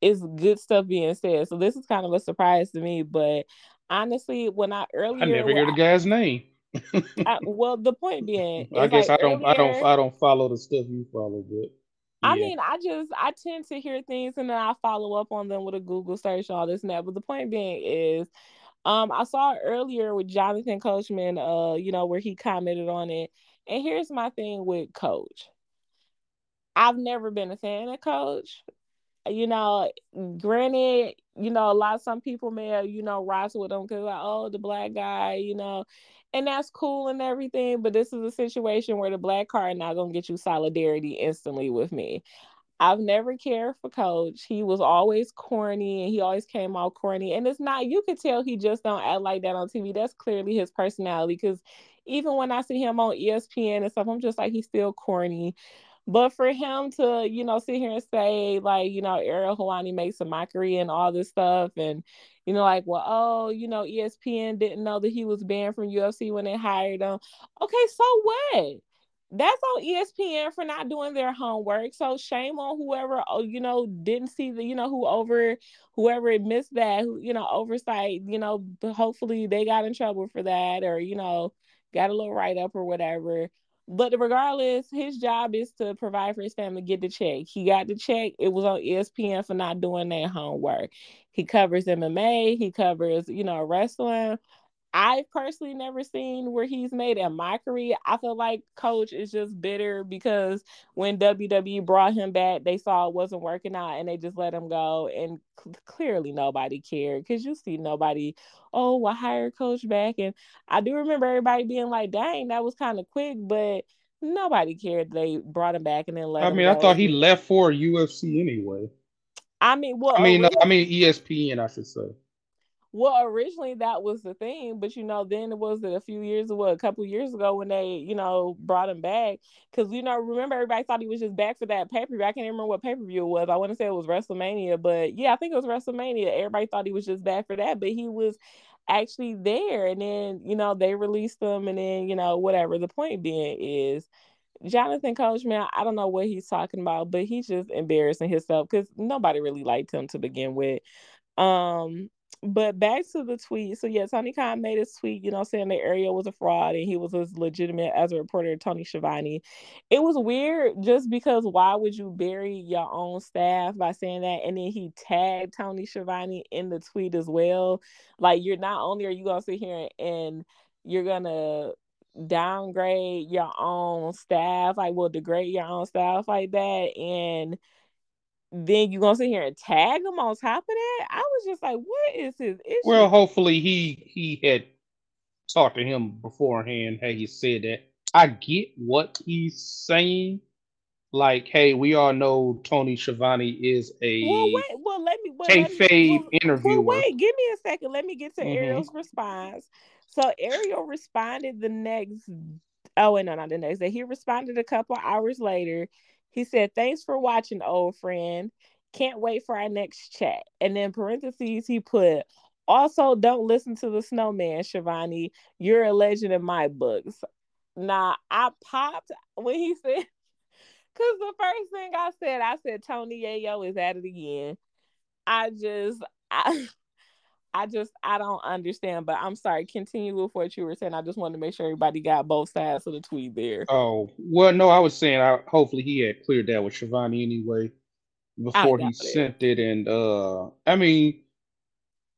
is good stuff being said. So this is kind of a surprise to me, but honestly, when I earlier, I never hear the guy's name. I, well, the point being, I guess like I don't, earlier, I don't, I don't follow the stuff you follow, but. Yeah. I mean, I just I tend to hear things and then I follow up on them with a Google search, all this and that. But the point being is, um, I saw earlier with Jonathan Coachman, uh, you know, where he commented on it. And here's my thing with Coach. I've never been a fan of Coach you know, granted, you know, a lot of some people may you know, rise with them because like, oh, the black guy, you know, and that's cool and everything. But this is a situation where the black card not gonna get you solidarity instantly with me. I've never cared for Coach. He was always corny and he always came out corny. And it's not, you could tell he just don't act like that on TV. That's clearly his personality. Cause even when I see him on ESPN and stuff, I'm just like, he's still corny. But for him to, you know, sit here and say, like, you know, Ariel Helwani makes a mockery and all this stuff, and, you know, like, well, oh, you know, ESPN didn't know that he was banned from UFC when they hired him. Okay, so what? That's on ESPN for not doing their homework. So shame on whoever, oh, you know, didn't see the, you know, who over, whoever missed that, who, you know, oversight, you know, hopefully they got in trouble for that or, you know, got a little write up or whatever. But regardless, his job is to provide for his family, get the check. He got the check. It was on ESPN for not doing their homework. He covers MMA, he covers, you know, wrestling. I've personally never seen where he's made a mockery. I feel like Coach is just bitter because when WWE brought him back, they saw it wasn't working out and they just let him go. And cl- clearly nobody cared because you see nobody, oh, well, hire Coach back. And I do remember everybody being like, dang, that was kind of quick, but nobody cared. They brought him back and then let I mean, I thought he left for UFC anyway. I mean, well, I mean, oh, I mean ESPN, I should say. Well, originally that was the thing, but you know, then it was a few years, ago, a couple years ago when they, you know, brought him back. Because you know, remember everybody thought he was just back for that pay per view. I can't remember what pay per view it was. I want to say it was WrestleMania, but yeah, I think it was WrestleMania. Everybody thought he was just back for that, but he was actually there. And then you know they released him, and then you know whatever. The point being is. Jonathan Coachman, I don't know what he's talking about, but he's just embarrassing himself because nobody really liked him to begin with. Um, but back to the tweet. So yeah, Tony Khan made a tweet, you know, saying that Ariel was a fraud and he was as legitimate as a reporter, Tony Schiavone. It was weird just because why would you bury your own staff by saying that? And then he tagged Tony Schiavone in the tweet as well. Like you're not only are you gonna sit here and you're gonna downgrade your own staff, like will degrade your own staff like that and then you gonna sit here and tag him on top of that? I was just like, what is his issue? Well, hopefully he he had talked to him beforehand. Hey, he said that. I get what he's saying. Like, hey, we all know Tony Schiavone is a well, wait, well, let me well, kayfabe well, interviewer. Well, wait, give me a second. Let me get to mm-hmm. Ariel's response. So Ariel responded the next. Oh, wait, no, not the next day. He responded a couple hours later. He said, Thanks for watching, old friend. Can't wait for our next chat. And then parentheses, he put, also don't listen to the snowman, Schiavone. You're a legend in my books. Nah, I popped when he said, because the first thing I said, I said, Tony Yayo is at it again. I just, I, I just I don't understand, but I'm sorry. Continue with what you were saying. I just wanted to make sure everybody got both sides of the tweet there. Oh well, no, I was saying I hopefully he had cleared that with Schiavone anyway before he it. sent it, and uh, I mean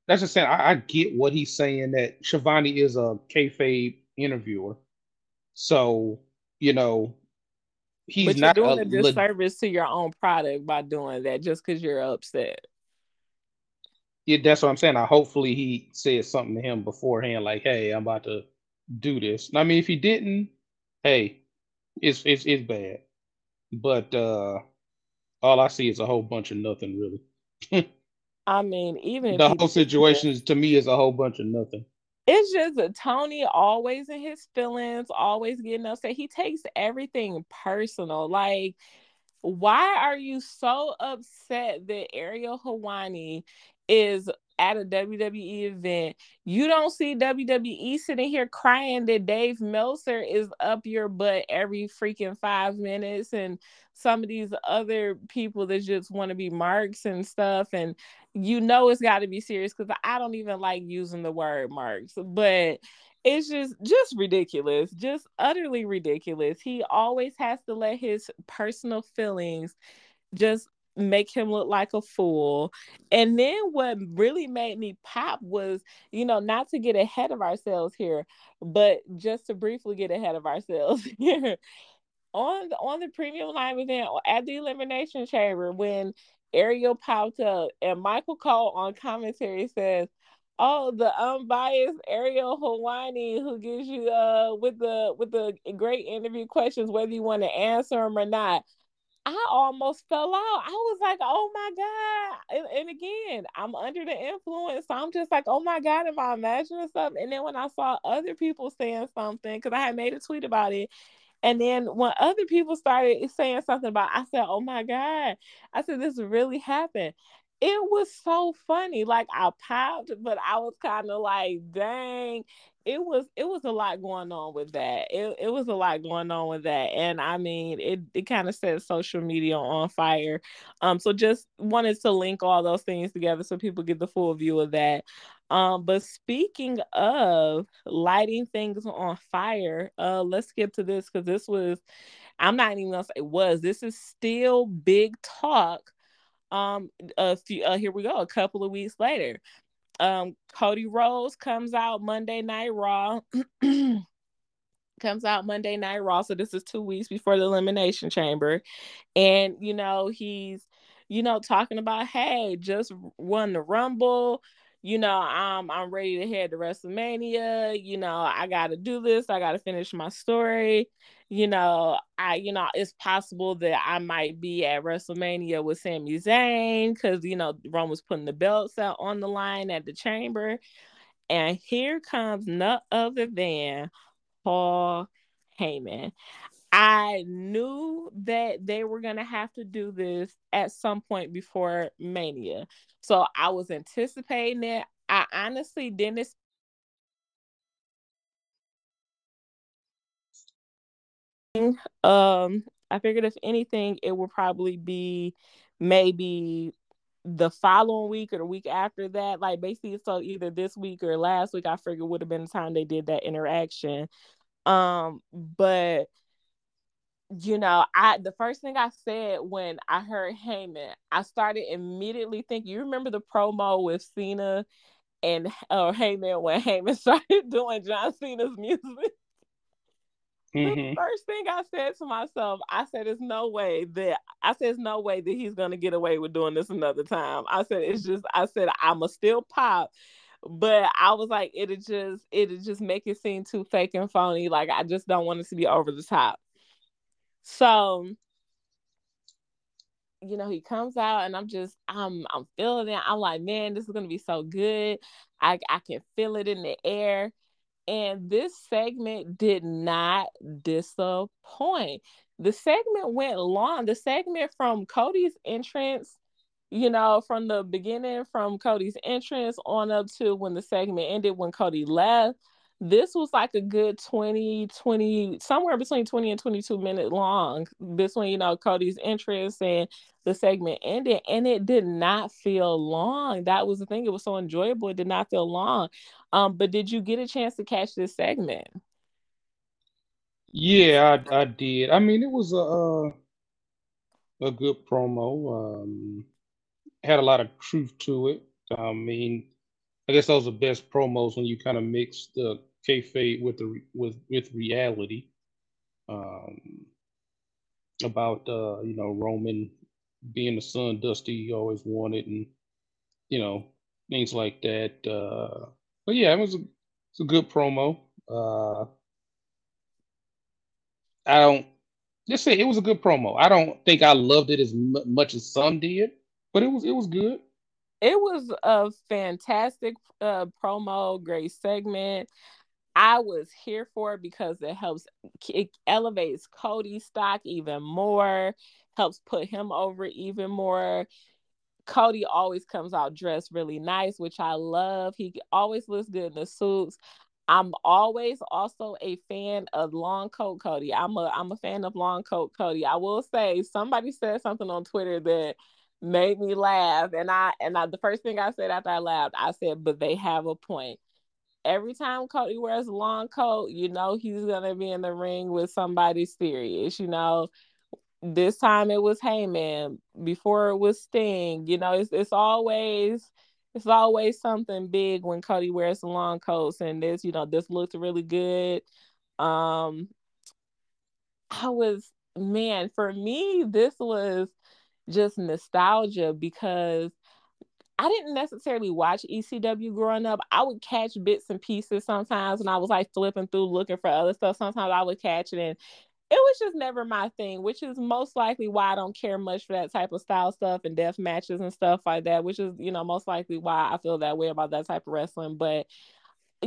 that's just saying I, I, get what he's saying that Schiavone is a kayfabe interviewer, so you know he's but you're not doing a, a disservice le- to your own product by doing that just because you're upset yeah, that's what I'm saying. I hopefully he said something to him beforehand, like, "Hey, I'm about to do this." I mean, if he didn't, hey, it's it's it's bad. But uh all I see is a whole bunch of nothing, really. I mean, even the whole situation is to me is a whole bunch of nothing. It's just a Tony always in his feelings, always getting upset. He takes everything personal. Like, why are you so upset that Ariel Helwani is at a WWE event, you don't see WWE sitting here crying that Dave Meltzer is up your butt every freaking five minutes, and some of these other people that just want to be marks and stuff. And you know it's got to be serious because I don't even like using the word marks, but it's just just ridiculous, just utterly ridiculous. He always has to let his personal feelings just make him look like a fool. And then what really made me pop was, you know, not to get ahead of ourselves here, but just to briefly get ahead of ourselves here. on the on the premium live event at the elimination chamber when Ariel popped up and Michael Cole on commentary says, Oh, the unbiased Ariel Helwani who gives you uh with the with the great interview questions, whether you want to answer them or not. I almost fell out. I was like, oh my God. And, and, again, I'm under the influence. So I'm just like, oh my God, am I imagining something? And then when I saw other people saying something, because I had made a tweet about it, And then when other people started saying something about, I said, "Oh my god!" I said, "This really happened." It was so funny. Like I popped, but I was kind of like, "Dang!" it was it was a lot going on with that. It it was a lot going on with that. And I mean it it kind of set social media on fire. Um so just wanted to link all those things together so people get the full view of that. Um but speaking of lighting things on fire, uh let's get to this cuz this was I'm not even to say was. This is still big talk. Um a few uh, here we go a couple of weeks later um, Cody Rhodes comes out Monday Night Raw. comes out Monday Night Raw. So this is two weeks before the Elimination Chamber. And, you know, he's, you know, talking about, hey, just won the Rumble. You know, I'm I'm ready to head to WrestleMania. You know, I gotta do this, I gotta finish my story you know, I, you know, it's possible that I might be at WrestleMania with Sami Zayn because, you know, Rome was putting the belts out on the line at the chamber. And here comes none other than Paul Heyman. I knew that they were going to have to do this at some point before Mania. So I was anticipating it. I honestly didn't um I figured if anything, it would probably be maybe the following week or the week after that. Like basically, so either this week or last week, I figured would have been the time they did that interaction. Um, but you know, I the first thing I said when I heard Heyman, I started immediately thinking. You remember the promo with Cena and uh, Heyman when Heyman started doing John Cena's music. Mm-hmm. The first thing I said to myself, I said, "It's no way that I said it's no way that he's gonna get away with doing this another time." I said, "It's just," I said, "I'ma still pop." But I was like, it'd just it'd just make it seem too fake and phony. Like I just don't want it to be over the top. So, you know, he comes out and I'm just I'm I'm feeling it. I'm like, man, this is gonna be so good. I I can feel it in the air. And this segment did not disappoint. The segment went long. The segment from Cody's entrance, you know, from the beginning, from Cody's entrance on up to when the segment ended, when Cody left, this was like a good 20 20 somewhere between 20 and 22 minute long between you know cody's entrance and the segment ended and it did not feel long. That was the thing it was so enjoyable it did not feel long. Um but did you get a chance to catch this segment? Yeah i, I did. I mean it was a a good promo um had a lot of truth to it. I mean I guess those are best promos when you kind of mix the kayfabe with the with with reality. Um, about uh, you know Roman being the son Dusty always wanted, and you know things like that. Uh, but yeah, it was a it's a good promo. Uh, I don't just say it was a good promo. I don't think I loved it as much as some did, but it was it was good it was a fantastic uh, promo, great segment. I was here for it because it helps it elevates Cody's stock even more, helps put him over even more. Cody always comes out dressed really nice, which I love. He always looks good in the suits. I'm always also a fan of long coat Cody. I'm a I'm a fan of long coat Cody. I will say somebody said something on Twitter that made me laugh. And I and I the first thing I said after I laughed, I said, but they have a point. Every time Cody wears a long coat, you know he's gonna be in the ring with somebody serious, you know. This time it was Heyman, before it was Sting, you know, it's it's always it's always something big when Cody wears the long coats and this, you know, this looks really good. Um I was man, for me, this was just nostalgia because I didn't necessarily watch ECW growing up. I would catch bits and pieces sometimes when I was like flipping through looking for other stuff. Sometimes I would catch it and it was just never my thing, which is most likely why I don't care much for that type of style stuff and death matches and stuff like that, which is, you know, most likely why I feel that way about that type of wrestling. But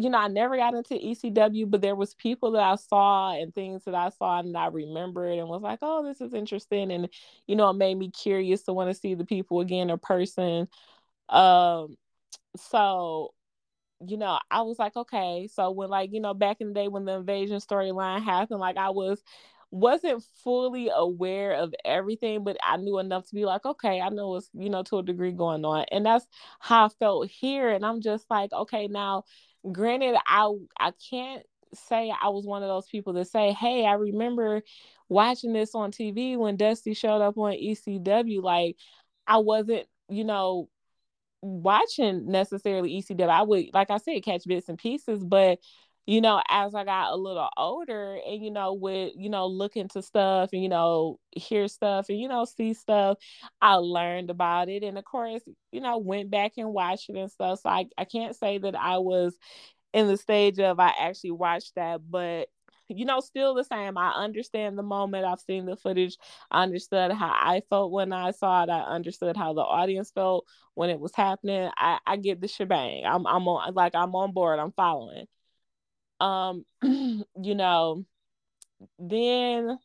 you know, I never got into ECW, but there was people that I saw and things that I saw and I remembered and was like, oh, this is interesting. And, you know, it made me curious to want to see the people again in person. Um, so you know, I was like, okay. So when like, you know, back in the day when the invasion storyline happened, like I was wasn't fully aware of everything, but I knew enough to be like, okay, I know it's, you know, to a degree going on. And that's how I felt here. And I'm just like, okay, now granted, I I can't say I was one of those people that say, hey, I remember watching this on TV when Dusty showed up on ECW. Like I wasn't, you know, watching necessarily ECW. I would, like I said, catch bits and pieces, but you know, as I got a little older and, you know, with, you know, look into stuff and, you know, hear stuff and, you know, see stuff, I learned about it. And of course, you know, went back and watched it and stuff. So I, I can't say that I was in the stage of I actually watched that, but you know, still the same. I understand the moment. I've seen the footage. I understood how I felt when I saw it. I understood how the audience felt when it was happening. I, I get the shebang. I'm I'm on like I'm on board. I'm following um you know then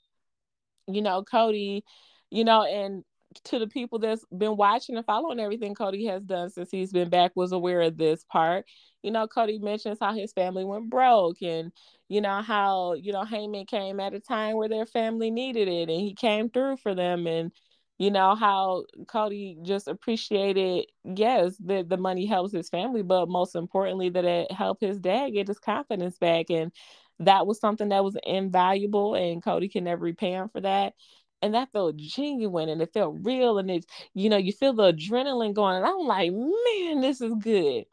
you know cody you know and to the people that's been watching and following everything cody has done since he's been back was aware of this part. You know cody mentions how his family went broke and you know how you know heyman came at a time where their family needed it and he came through for them and you know how Cody just appreciated yes that the money helps his family but most importantly that it helped his dad get his confidence back. And that was something that was invaluable and Cody can never repay him for that. And that felt genuine and it felt real and it's you know you feel the adrenaline going and I'm like man this is good.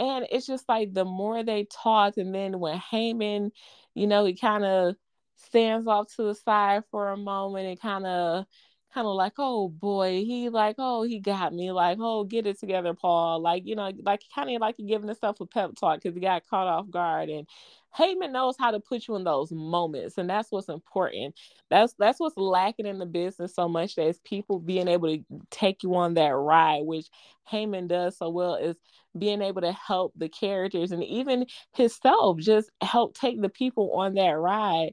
And it's just like the more they talked and then when Heyman you know he kind of stands off to the side for a moment and kind of kind of like, oh boy, he like, oh, he got me, like, oh, get it together, Paul. Like, you know, like kind of like giving himself a pep talk because he got caught off guard. And Heyman knows how to put you in those moments, and that's what's important. That's that's what's lacking in the business so much that is people being able to take you on that ride, which Heyman does so well, is being able to help the characters and even himself just help take the people on that ride.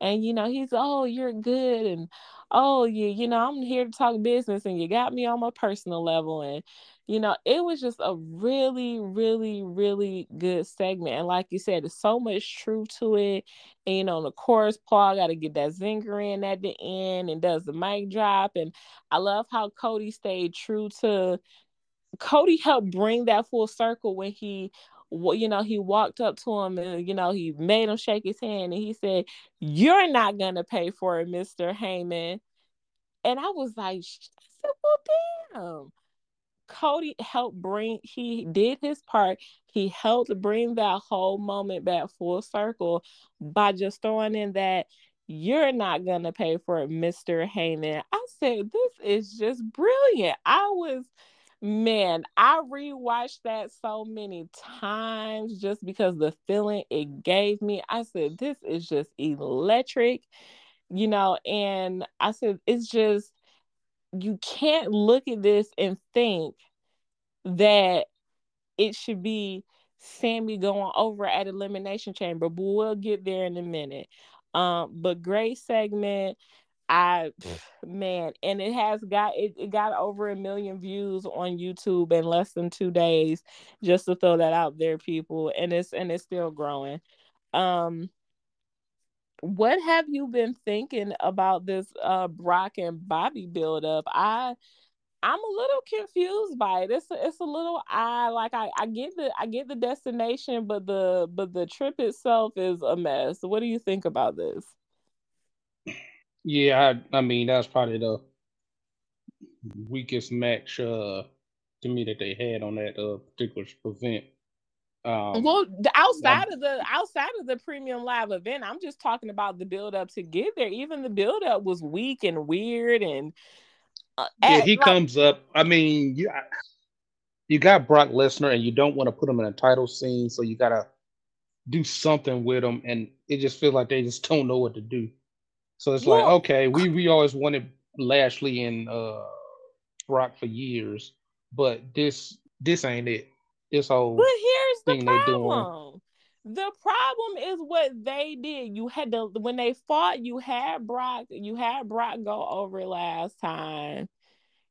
And you know, he's oh, you're good and oh yeah you know i'm here to talk business and you got me on my personal level and you know it was just a really really really good segment and like you said there's so much truth to it and you know the chorus paul got to get that zinger in at the end and does the mic drop and i love how cody stayed true to cody helped bring that full circle when he you know, he walked up to him and, you know, he made him shake his hand and he said, You're not going to pay for it, Mr. Heyman. And I was like, I said, Well, damn. Cody helped bring, he did his part. He helped bring that whole moment back full circle by just throwing in that you're not going to pay for it, Mr. Heyman. I said, This is just brilliant. I was Man, I rewatched that so many times just because the feeling it gave me. I said, this is just electric, you know, and I said, it's just, you can't look at this and think that it should be Sami going over at Elimination Chamber, but we'll get there in a minute. Um, but great segment. I man, and it has got it, it got over a million views on YouTube in less than two days. Just to throw that out there, people, and it's and it's still growing. Um, what have you been thinking about this uh Brock and Bobby build up? I I'm a little confused by it. It's a, it's a little I like I, I get the I get the destination, but the but the trip itself is a mess. What do you think about this? Yeah, I, I mean that's probably the weakest match uh, to me that they had on that uh, particular event. Um, well, outside of the outside of the premium live event, I'm just talking about the build up to get there. Even the build up was weak and weird, and uh, yeah, he like, comes up. I mean, you you got Brock Lesnar, and you don't want to put him in a title scene, so you gotta do something with him, and it just feels like they just don't know what to do. So it's well, like, okay, we we always wanted Lashley and uh Brock for years, but this this ain't it. This whole But here's thing the they're doing. problem. The problem is what they did. You had to when they fought. You had Brock. You had Brock go over last time.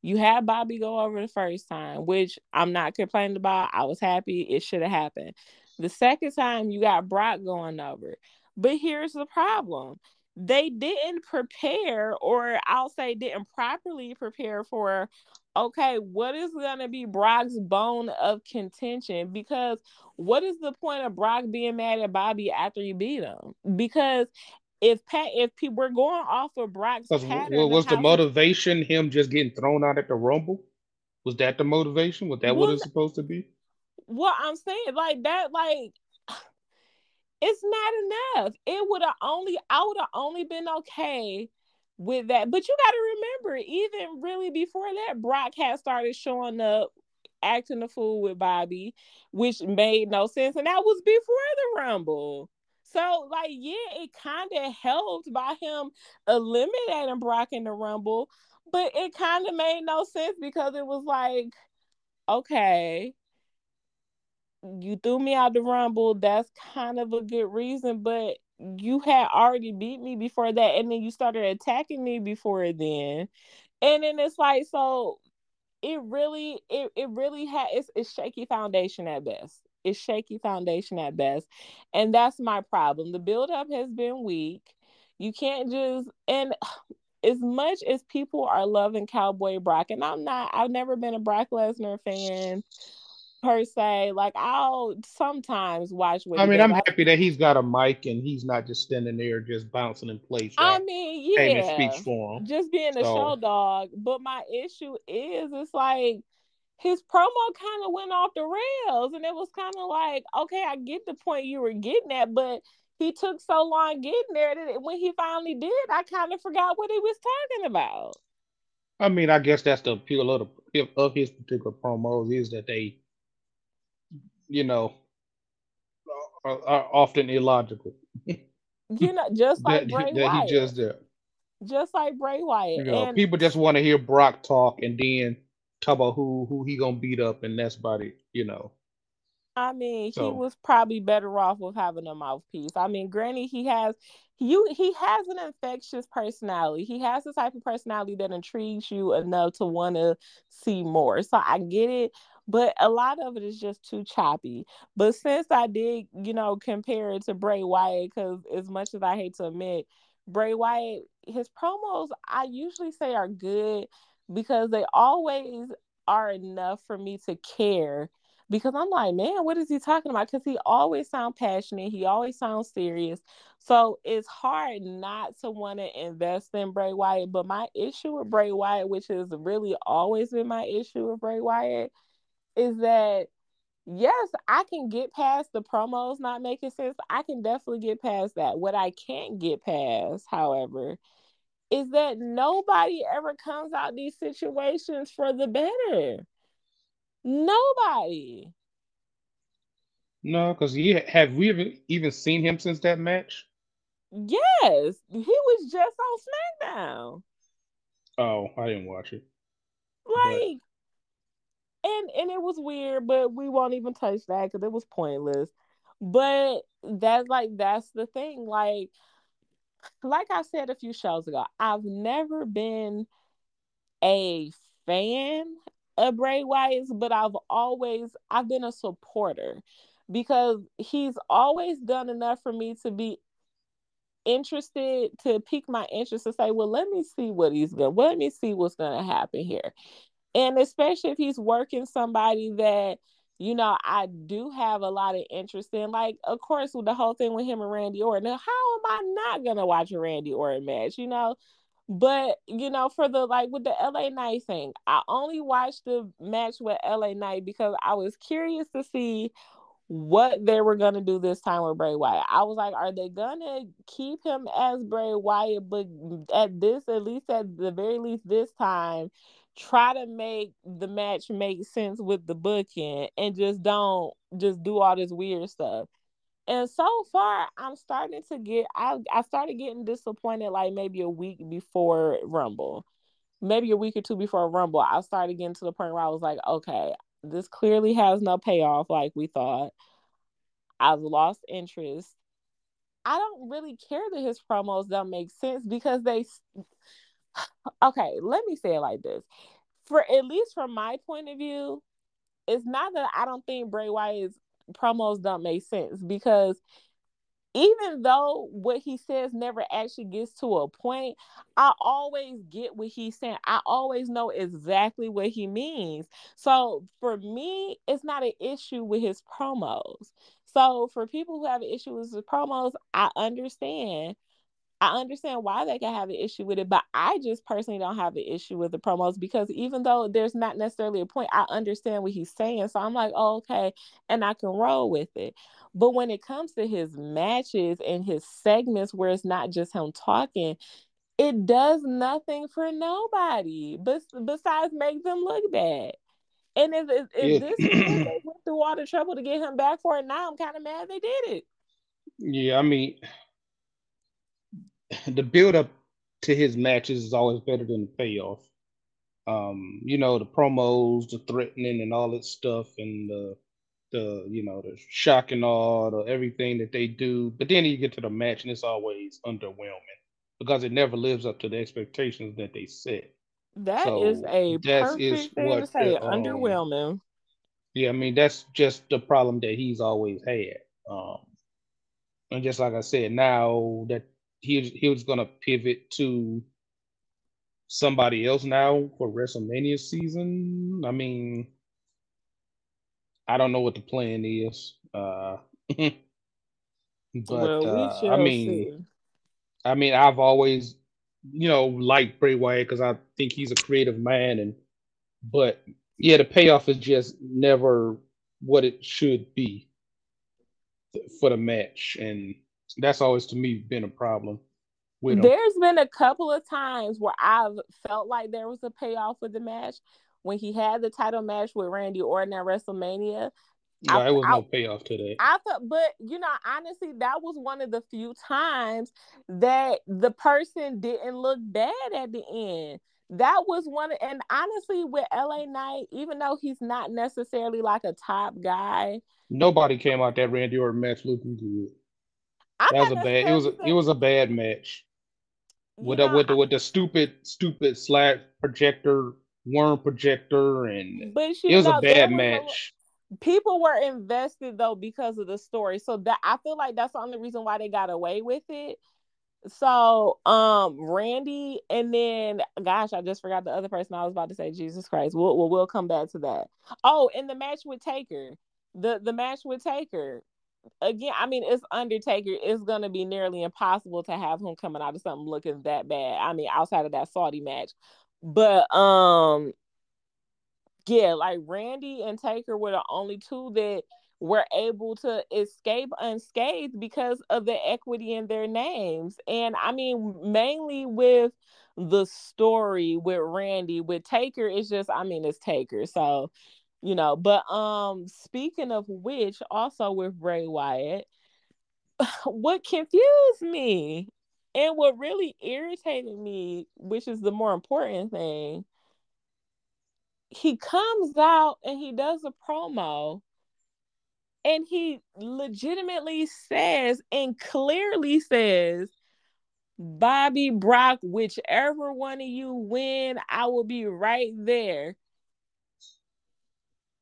You had Bobby go over the first time, which I'm not complaining about. I was happy. It should have happened. The second time, you got Brock going over. But here's the problem they didn't prepare, or I'll say, didn't properly prepare for okay, what is going to be Brock's bone of contention? Because what is the point of Brock being mad at Bobby after you beat him? Because if Pat, if people were going off of Brock's pattern, what was the motivation? Him just getting thrown out at the Rumble? Was that the motivation? Was that well, what it's supposed to be? What I'm saying, like that, like it's not enough. It would have only, I would have only been okay with that. But you got to remember, even really before that, Brock had started showing up, acting a fool with Bobby, which made no sense, and that was before the Rumble. So, like, yeah, it kind of helped by him eliminating Brock in the Rumble, but it kind of made no sense because it was like, okay, you threw me out the Rumble. That's kind of a good reason, but you had already beat me before that, and then you started attacking me before then. And then it's like, so it really, it, it really had it's, it's shaky foundation at best. It's shaky foundation at best. And that's my problem. The buildup has been weak. You can't just and as much as people are loving Cowboy Brock, and I'm not, I've never been a Brock Lesnar fan per se. Like I'll sometimes watch what I mean, I'm happy that he's got a mic and he's not just standing there just bouncing in place. I mean, yeah, speaks for him. Just being a show dog. But my issue is, it's like his promo kind of went off the rails, and it was kind of like, okay, I get the point you were getting at, but he took so long getting there that when he finally did, I kind of forgot what he was talking about. I mean, I guess that's the appeal of, the, of his particular promos is that they you know, are, are often illogical. you know, just like that, Bray that Wyatt. he just did. Just like Bray Wyatt. You know, and, people just want to hear Brock talk and then talk about who who he gonna beat up, and that's about it. You know. I mean, so. he was probably better off with having a mouthpiece. I mean, Granny, he has you he has an infectious personality. He has the type of personality that intrigues you enough to want to see more. So I get it, but a lot of it is just too choppy. But since I did, you know, compare it to Bray Wyatt, because as much as I hate to admit, Bray Wyatt, his promos I usually say are good because they always are enough for me to care. Because I'm like, man, what is he talking about? Because he always sounds passionate. He always sounds serious. So it's hard not to want to invest in Bray Wyatt. But my issue with Bray Wyatt, which has really always been my issue with Bray Wyatt, is that yes, I can get past the promos not making sense. I can definitely get past that. What I can't get past, however, is that nobody ever comes out these situations for the better. Nobody. No, because he have we even even seen him since that match? Yes, he was just on SmackDown. Oh, I didn't watch it. Like, and and it was weird, but we won't even touch that because it was pointless. But that's like that's the thing. Like, like I said a few shows ago, I've never been a fan of Bray Wyatt, but I've always I've been a supporter because he's always done enough for me to be interested to pique my interest to say, well, let me see what he's going. Well, let me see what's going to happen here and especially if he's working somebody that you know I do have a lot of interest in. Like, of course, with the whole thing with him and Randy Orton. Now, how am I not gonna watch a Randy Orton match? You know. But you know, for the like with the LA Knight thing, I only watched the match with LA Knight because I was curious to see what they were gonna do this time with Bray Wyatt. I was like, are they gonna keep him as Bray Wyatt? But at this, at least at the very least this time, try to make the match make sense with the booking and just don't just do all this weird stuff. And so far, I'm starting to get I I started getting disappointed like maybe a week before Rumble. Maybe a week or two before Rumble, I started getting to the point where I was like, okay, this clearly has no payoff like we thought. I've lost interest. I don't really care that his promos don't make sense because they okay, let me say it like this. For at least from my point of view, it's not that I don't think Bray Wyatt's promos don't make sense because even though what he says never actually gets to a point, I always get what he's saying. I always know exactly what he means. So for me, it's not an issue with his promos. So for people who have issues with promos, I understand. I understand why they can have an issue with it, but I just personally don't have an issue with the promos because even though there's not necessarily a point, I understand what he's saying. So I'm like, oh, okay, and I can roll with it. But when it comes to his matches and his segments where it's not just him talking, it does nothing for nobody but besides make them look bad. And if, if, if yeah. this is what they went through all the trouble to get him back for it, now I'm kind of mad they did it. Yeah, I mean, the build up to his matches is always better than the payoff. Um, you know, the promos, the threatening and all that stuff and the the you know, the shock and all, the everything that they do. But then you get to the match and it's always underwhelming because it never lives up to the expectations that they set. That so is a perfect is thing to say. Um, underwhelming. Yeah, I mean that's just the problem that he's always had. Um, and just like I said, now that he he was gonna pivot to somebody else now for WrestleMania season. I mean, I don't know what the plan is. Uh, but well, uh, I mean, see. I mean, I've always, you know, liked Bray Wyatt because I think he's a creative man, and but yeah, the payoff is just never what it should be for the match, and that's always to me been a problem. There's been a couple of times where I've felt like there was a payoff with the match when he had the title match with Randy Orton at WrestleMania. No, I, there was I, no payoff to that. I thought, but you know, honestly, that was one of the few times that the person didn't look bad at the end. That was one, and honestly, with LA Knight, even though he's not necessarily like a top guy, nobody came out that Randy Orton match looking good. That was a bad. It was a, it was a bad match. With the, with the with the stupid stupid slash projector worm projector and but it was know, a bad match. people were invested though because of the story, so that I feel like that's the only reason why they got away with it. So, um, Randy, and then, gosh, I just forgot the other person I was about to say. Jesus Christ, we'll we'll, we'll come back to that. Oh, in the match with Taker, the the match with Taker, again, I mean, it's Undertaker. It's gonna be nearly impossible to have him coming out of something looking that bad. I mean, outside of that Saudi match, but um, yeah, like Randy and Taker were the only two that were able to escape unscathed because of the equity in their names. And I mean, mainly with the story with Randy, with Taker, it's just, I mean, it's Taker. So you know but um speaking of which also with bray wyatt what confused me and what really irritated me which is the more important thing he comes out and he does a promo and he legitimately says and clearly says Bobby Brock, whichever one of you win, I will be right there.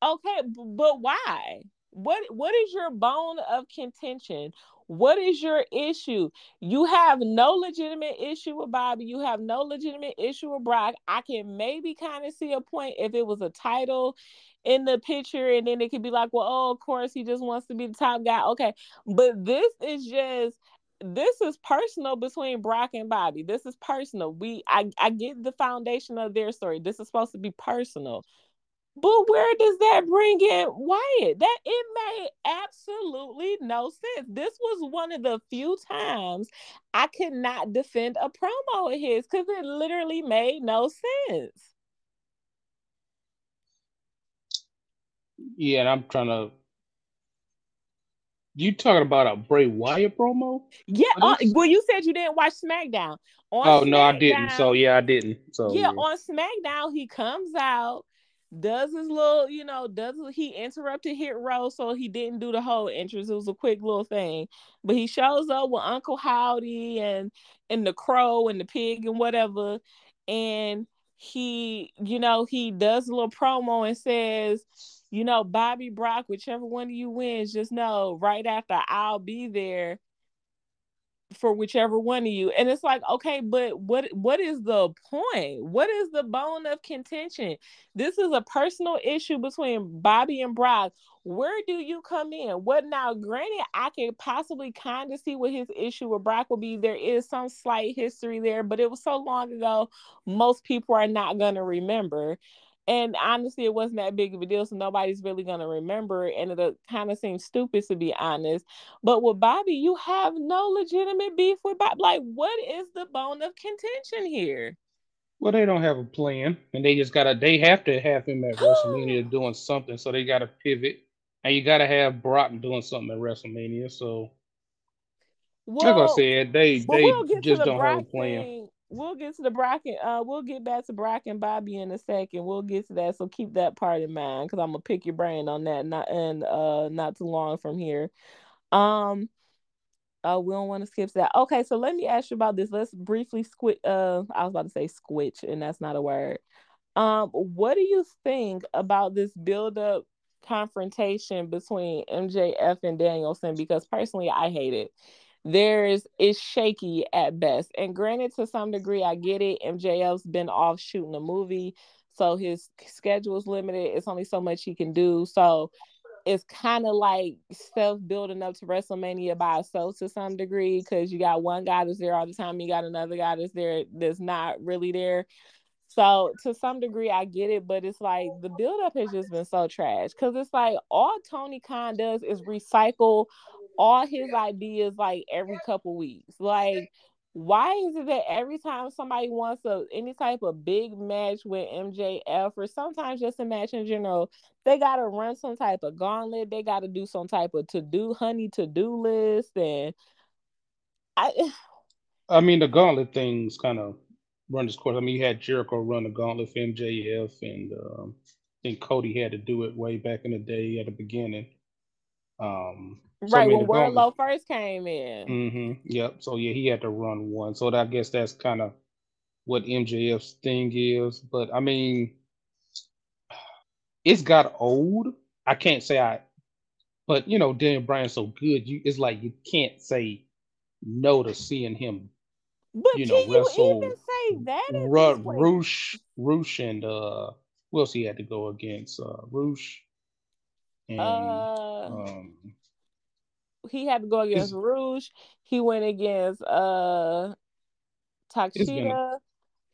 Okay, but why? What what is your bone of contention? What is your issue? You have no legitimate issue with Bobby. You have no legitimate issue with Brock. I can maybe kind of see a point if it was a title in the picture, and then it could be like, well, oh, of course, he just wants to be the top guy. Okay. But this is just this is personal between Brock and Bobby. This is personal. We I, I get the foundation of their story. This is supposed to be personal. But where does that bring in Wyatt? That it made absolutely no sense. This was one of the few times I could not defend a promo of his because it literally made no sense. Yeah, and I'm trying to. You talking about a Bray Wyatt promo? Yeah. Uh, well, you said you didn't watch SmackDown. On oh SmackDown, no, I didn't. So yeah, I didn't. So yeah, yeah, on SmackDown he comes out does his little, you know, does he interrupted Hit Row so he didn't do the whole entrance. It was a quick little thing. But he shows up with Uncle Howdy and and the crow and the pig and whatever. And he, you know, he does a little promo and says, you know, Bobby Brock, whichever one of you wins, just know right after I'll be there for whichever one of you. And it's like, okay, but what what is the point? What is the bone of contention? This is a personal issue between Bobby and Brock. Where do you come in? What now? Granted, I can possibly kind of see what his issue with Brock will be. There is some slight history there, but it was so long ago, most people are not gonna remember. And honestly, it wasn't that big of a deal, so nobody's really gonna remember it. And it kind of seems stupid to be honest. But with Bobby, you have no legitimate beef with Bobby. Like, what is the bone of contention here? Well, they don't have a plan, and they just gotta. They have to have him at WrestleMania doing something, so they gotta pivot, and you gotta have Brock doing something at WrestleMania. So, well, like I said, they they we'll just don't Brock have a plan. Thing we'll get to the Brock and uh we'll get back to Brock and Bobby in a second. We'll get to that. So keep that part in mind because I'm gonna pick your brain on that not and uh not too long from here. Um uh we don't want to skip that. Okay, so let me ask you about this. Let's briefly squit uh I was about to say squitch, and that's not a word. Um, what do you think about this build up confrontation between MJF and Danielson? Because personally I hate it there's it's shaky at best. And granted, to some degree, I get it. MJF's been off shooting a movie, so his schedule is limited. It's only so much he can do. So it's kind of like self building up to WrestleMania by itself to some degree because you got one guy that's there all the time, you got another guy that's there that's not really there. So to some degree, I get it, but it's like the buildup has just been so trash because it's like all Tony Khan does is recycle all his ideas like every couple weeks. Like, why is it that every time somebody wants a any type of big match with MJF or sometimes just a match in general, they gotta run some type of gauntlet, they gotta do some type of to do honey to do list and I I mean the gauntlet things kind of run this course. I mean you had Jericho run the gauntlet for MJF and um, I think Cody had to do it way back in the day at the beginning. Um, so right when Wardlow first came in. Mm-hmm. Yep. So yeah, he had to run one. So I guess that's kind of what MJF's thing is. But I mean, it's got old. I can't say I, but you know, Daniel Bryan's so good. You, it's like you can't say no to seeing him. But you know, wrestle. You even say that? Ru- Rush, Rush, and uh, who else he had to go against? Uh, Rush. And, uh, um, he had to go against Rush. He went against uh Takeshita.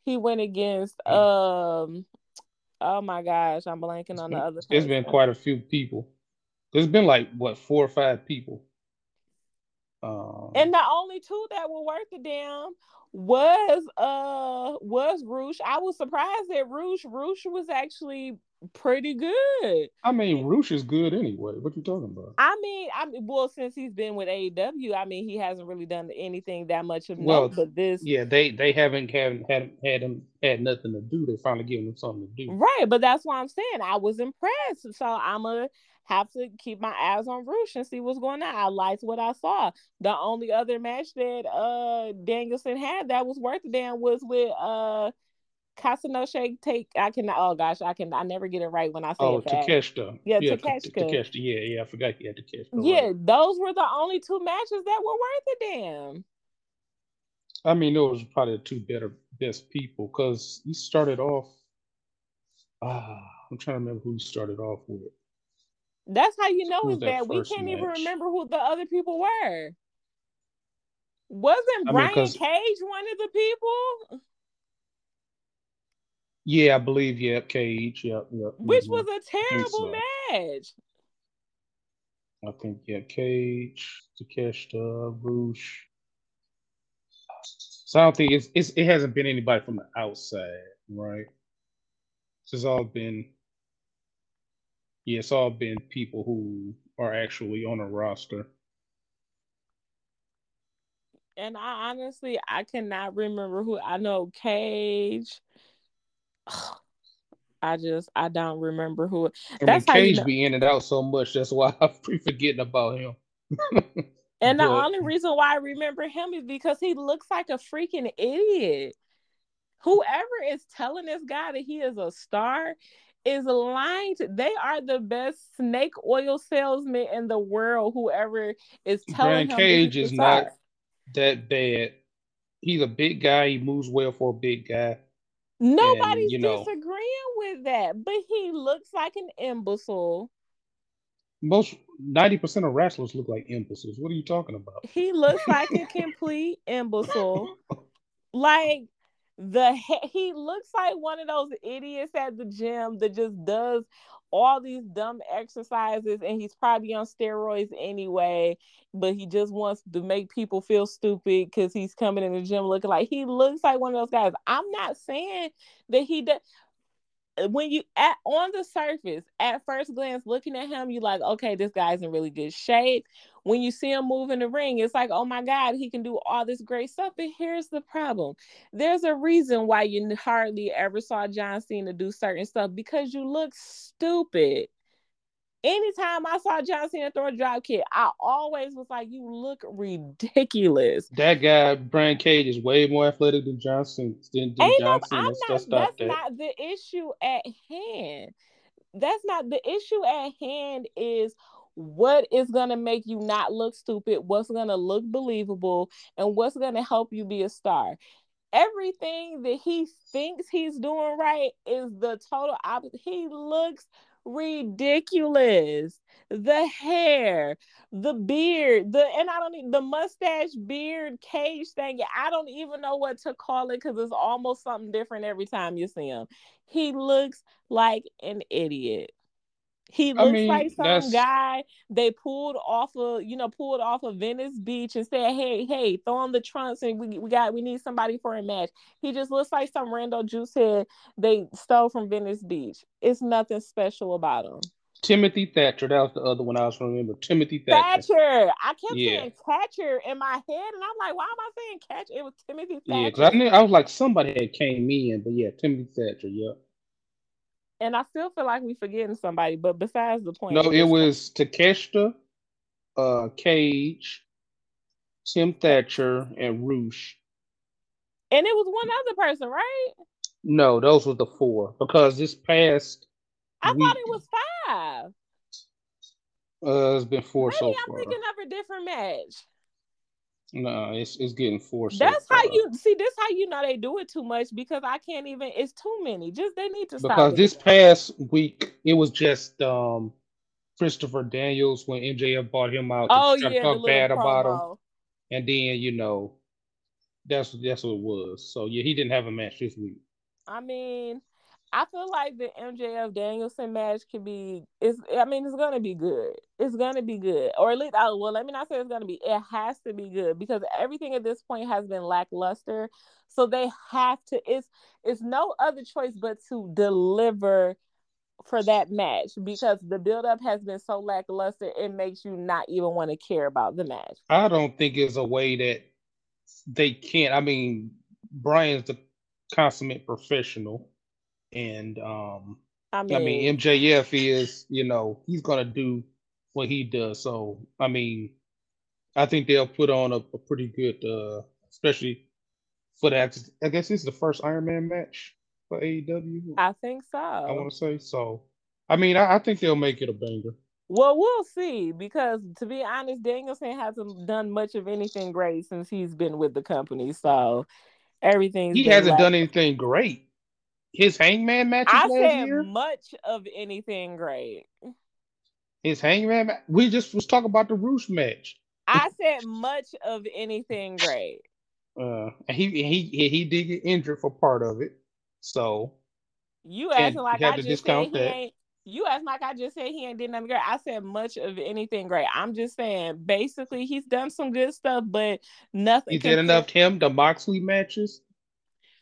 He went against um oh my gosh, I'm blanking on the other. It's person. been quite a few people. There's been like what four or five people. Um, and the only two that were worth the damn was uh was Rush. I was surprised that Rush Rush was actually pretty good. I mean, Rush is good anyway. What you talking about? I mean, I mean, well, since he's been with AEW, I mean, he hasn't really done anything that much of well, note. But this, yeah, they they haven't haven't had had him had nothing to do. They finally giving him something to do. Right, but that's why I'm saying I was impressed. So I'm gonna have to keep my eyes on Rush and see what's going on. I liked what I saw. The only other match that uh Danielson had that was worth a damn was with uh Katsunobu take I can oh gosh I can I never get it right when I say oh, it. Oh, Takeshita. Yeah, yeah Takeshita. Takeshita. Yeah, yeah, I forgot he had Takeshita. Yeah, right. those were the only two matches that were worth a damn. I mean, those were probably the two better best people because he started off. Ah, uh, I'm trying to remember who he started off with. That's how you know it's bad. We can't match? even remember who the other people were. Wasn't I Brian mean, Cage one of the people? Yeah, I believe. Yep, Cage. Yep, yep. Which mm-hmm. was a terrible so. match. I think yeah, Cage, Takeshita, Rush. So I don't think it's, it's it hasn't been anybody from the outside, right? It's all been yeah, it's all been people who are actually on a roster. And I honestly I cannot remember who I know Cage. I just I don't remember who. That's mean, how you Cage know. be in and out so much. That's why I'm forgetting about him. And the only reason why I remember him is because he looks like a freaking idiot. Whoever is telling this guy that he is a star is lying to they are the best snake oil salesman in the world. Whoever is telling Brian him Cage is not that bad. He's a big guy. He moves well for a big guy. Nobody's you know- disagreeing with that, but he looks like an imbecile. Most ninety percent of wrestlers look like imbeciles. What are you talking about? He looks like a complete imbecile. Like the he, he looks like one of those idiots at the gym that just does all these dumb exercises and he's probably on steroids anyway, but he just wants to make people feel stupid because he's coming in the gym looking like he looks like one of those guys. I'm not saying that he does when you at on the surface at first glance looking at him you like okay this guy's in really good shape. When you see him move in the ring it's like oh my god he can do all this great stuff. But here's the problem. There's a reason why you hardly ever saw john cena do certain stuff because you look stupid anytime i saw john cena throw a drop kick i always was like you look ridiculous That guy, Brian Cage, is way more athletic than Johnson. Than, than Johnson. I'm Let's, not. That's that. not the issue at hand. That's not the issue at hand. Is what is gonna make you not look stupid? What's gonna look believable? And what's gonna help you be a star? Everything that he thinks he's doing right is the total opposite. He looks ridiculous. The hair, the beard, the and I don't need the mustache, beard, cage thing. I don't even know what to call it because it's almost something different every time you see him. He looks like an idiot. He I looks mean, like some that's- guy they pulled off of, you know, pulled off of Venice Beach and said, "Hey, hey, throw on the trunks and we we got we need somebody for a match." He just looks like some random juice head they stole from Venice Beach. It's nothing special about him. Timothy Thatcher. That was the other one I was trying to remember. Timothy Thatcher. Thatcher. I kept Yeah. saying Thatcher in my head, and I'm like, why am I saying catch? It was Timothy Thatcher. Yeah, because I knew I was like somebody had came in, but yeah, Timothy Thatcher. Yeah. And I still feel like we're forgetting somebody, but besides the point. No, it was Takeshita, uh, Cage, Tim Thatcher, and Rush. and it was one other person, right? No, those were the four because this past I week, thought it was five. Uh, it's been four Maybe so I'm far. thinking of a different match. No, it's it's getting forced. That's how you see. This how you know they do it too much because I can't even. It's too many. Just they need to stop. because this it. past week it was just um Christopher Daniels when MJF bought him out Oh yeah, talk bad about him, and then you know that's that's what it was. So yeah, he didn't have a match this week. I mean, I feel like the MJF Danielson match could be. It's. I mean, it's gonna be good. It's gonna be good, or at least. I, well, let me not say it's gonna be. It has to be good because everything at this point has been lackluster. So they have to. It's. It's no other choice but to deliver for that match because the buildup has been so lackluster. It makes you not even want to care about the match. I don't think it's a way that they can't. I mean, Brian's the consummate professional, and um, I mean, I mean MJF is you know he's gonna do what he does. So I mean, I think they'll put on a, a pretty good, uh, especially for that. I guess this is the first Iron Man match for AEW. I think so. I want to say so. I mean, I, I think they'll make it a banger. Well, we'll see because to be honest, Danielson hasn't done much of anything great since he's been with the company. So everything He hasn't lack- done anything great. His Hangman matches I said year. much of anything great. His Hangman. ma- We just was talking about the Rush match. I said much of anything great. Uh, he he he did get injured for part of it. So You acting like I just said he that. ain't. You acting like I just said he ain't did nothing great. I said much of anything great. I'm just saying, basically, he's done some good stuff, but nothing. he did enough him the Moxley matches.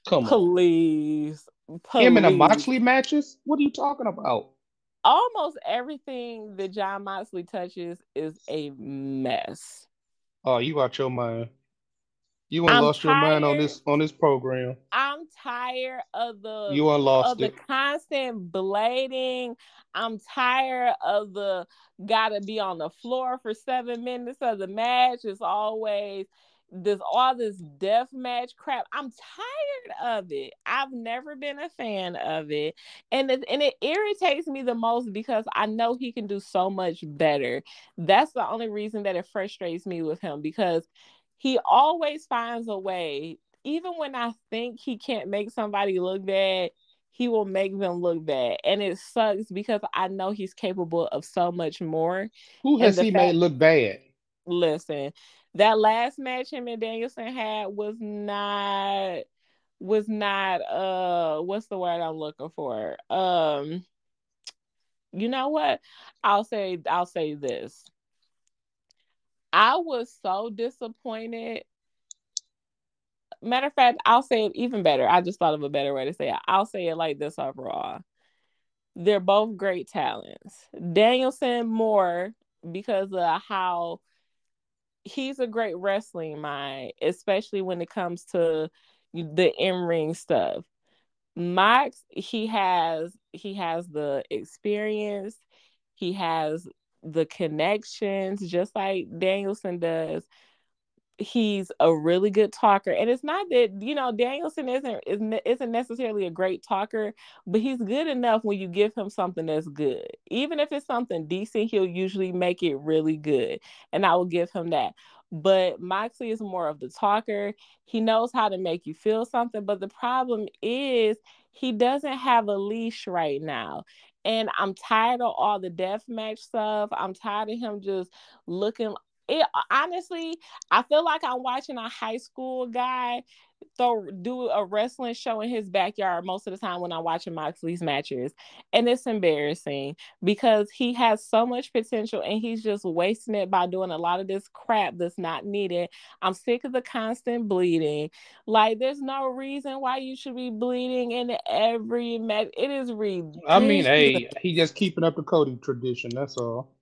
Come on, Please, please. him in the Moxley matches. What are you talking about? almost everything that Jon Moxley touches is a mess. Oh, you out your mind. You want lost tired, your mind on this on this program. I'm tired of the you lost of it. the constant blading. I'm tired of the gotta be on the floor for seven minutes of the match. It's always this all this death match crap. I'm tired of it. I've never been a fan of it. And it, and it irritates me the most because I know he can do so much better. That's the only reason that it frustrates me with him because he always finds a way. Even when I think he can't make somebody look bad, he will make them look bad. And it sucks because I know he's capable of so much more. Who has he fact, made look bad? Listen, that last match him and Danielson had was not was not uh what's the word I'm looking for? Um you know what? I'll say I'll say this. I was so disappointed. Matter of fact, I'll say it even better. I just thought of a better way to say it. I'll say it like this overall. They're both great talents. Danielson more because of how he's a great wrestling mind, especially when it comes to the in-ring stuff. Max, he has he has the experience, he has the connections, just like Danielson does. He's a really good talker, and it's not that you know Danielson isn't isn't necessarily a great talker, but he's good enough when you give him something that's good. Even if it's something decent, he'll usually make it really good, and I will give him that but Moxley is more of the talker. He knows how to make you feel something, but the problem is he doesn't have a leash right now. And I'm tired of all the death match stuff. I'm tired of him just looking. It honestly, I feel like I'm watching a high school guy throw do a wrestling show in his backyard most of the time when I'm watching Moxley's matches. And it's embarrassing because he has so much potential and he's just wasting it by doing a lot of this crap that's not needed. I'm sick of the constant bleeding. Like there's no reason why you should be bleeding in every match. It is ridiculous. I mean, hey, he just keeping up the Cody tradition. That's all.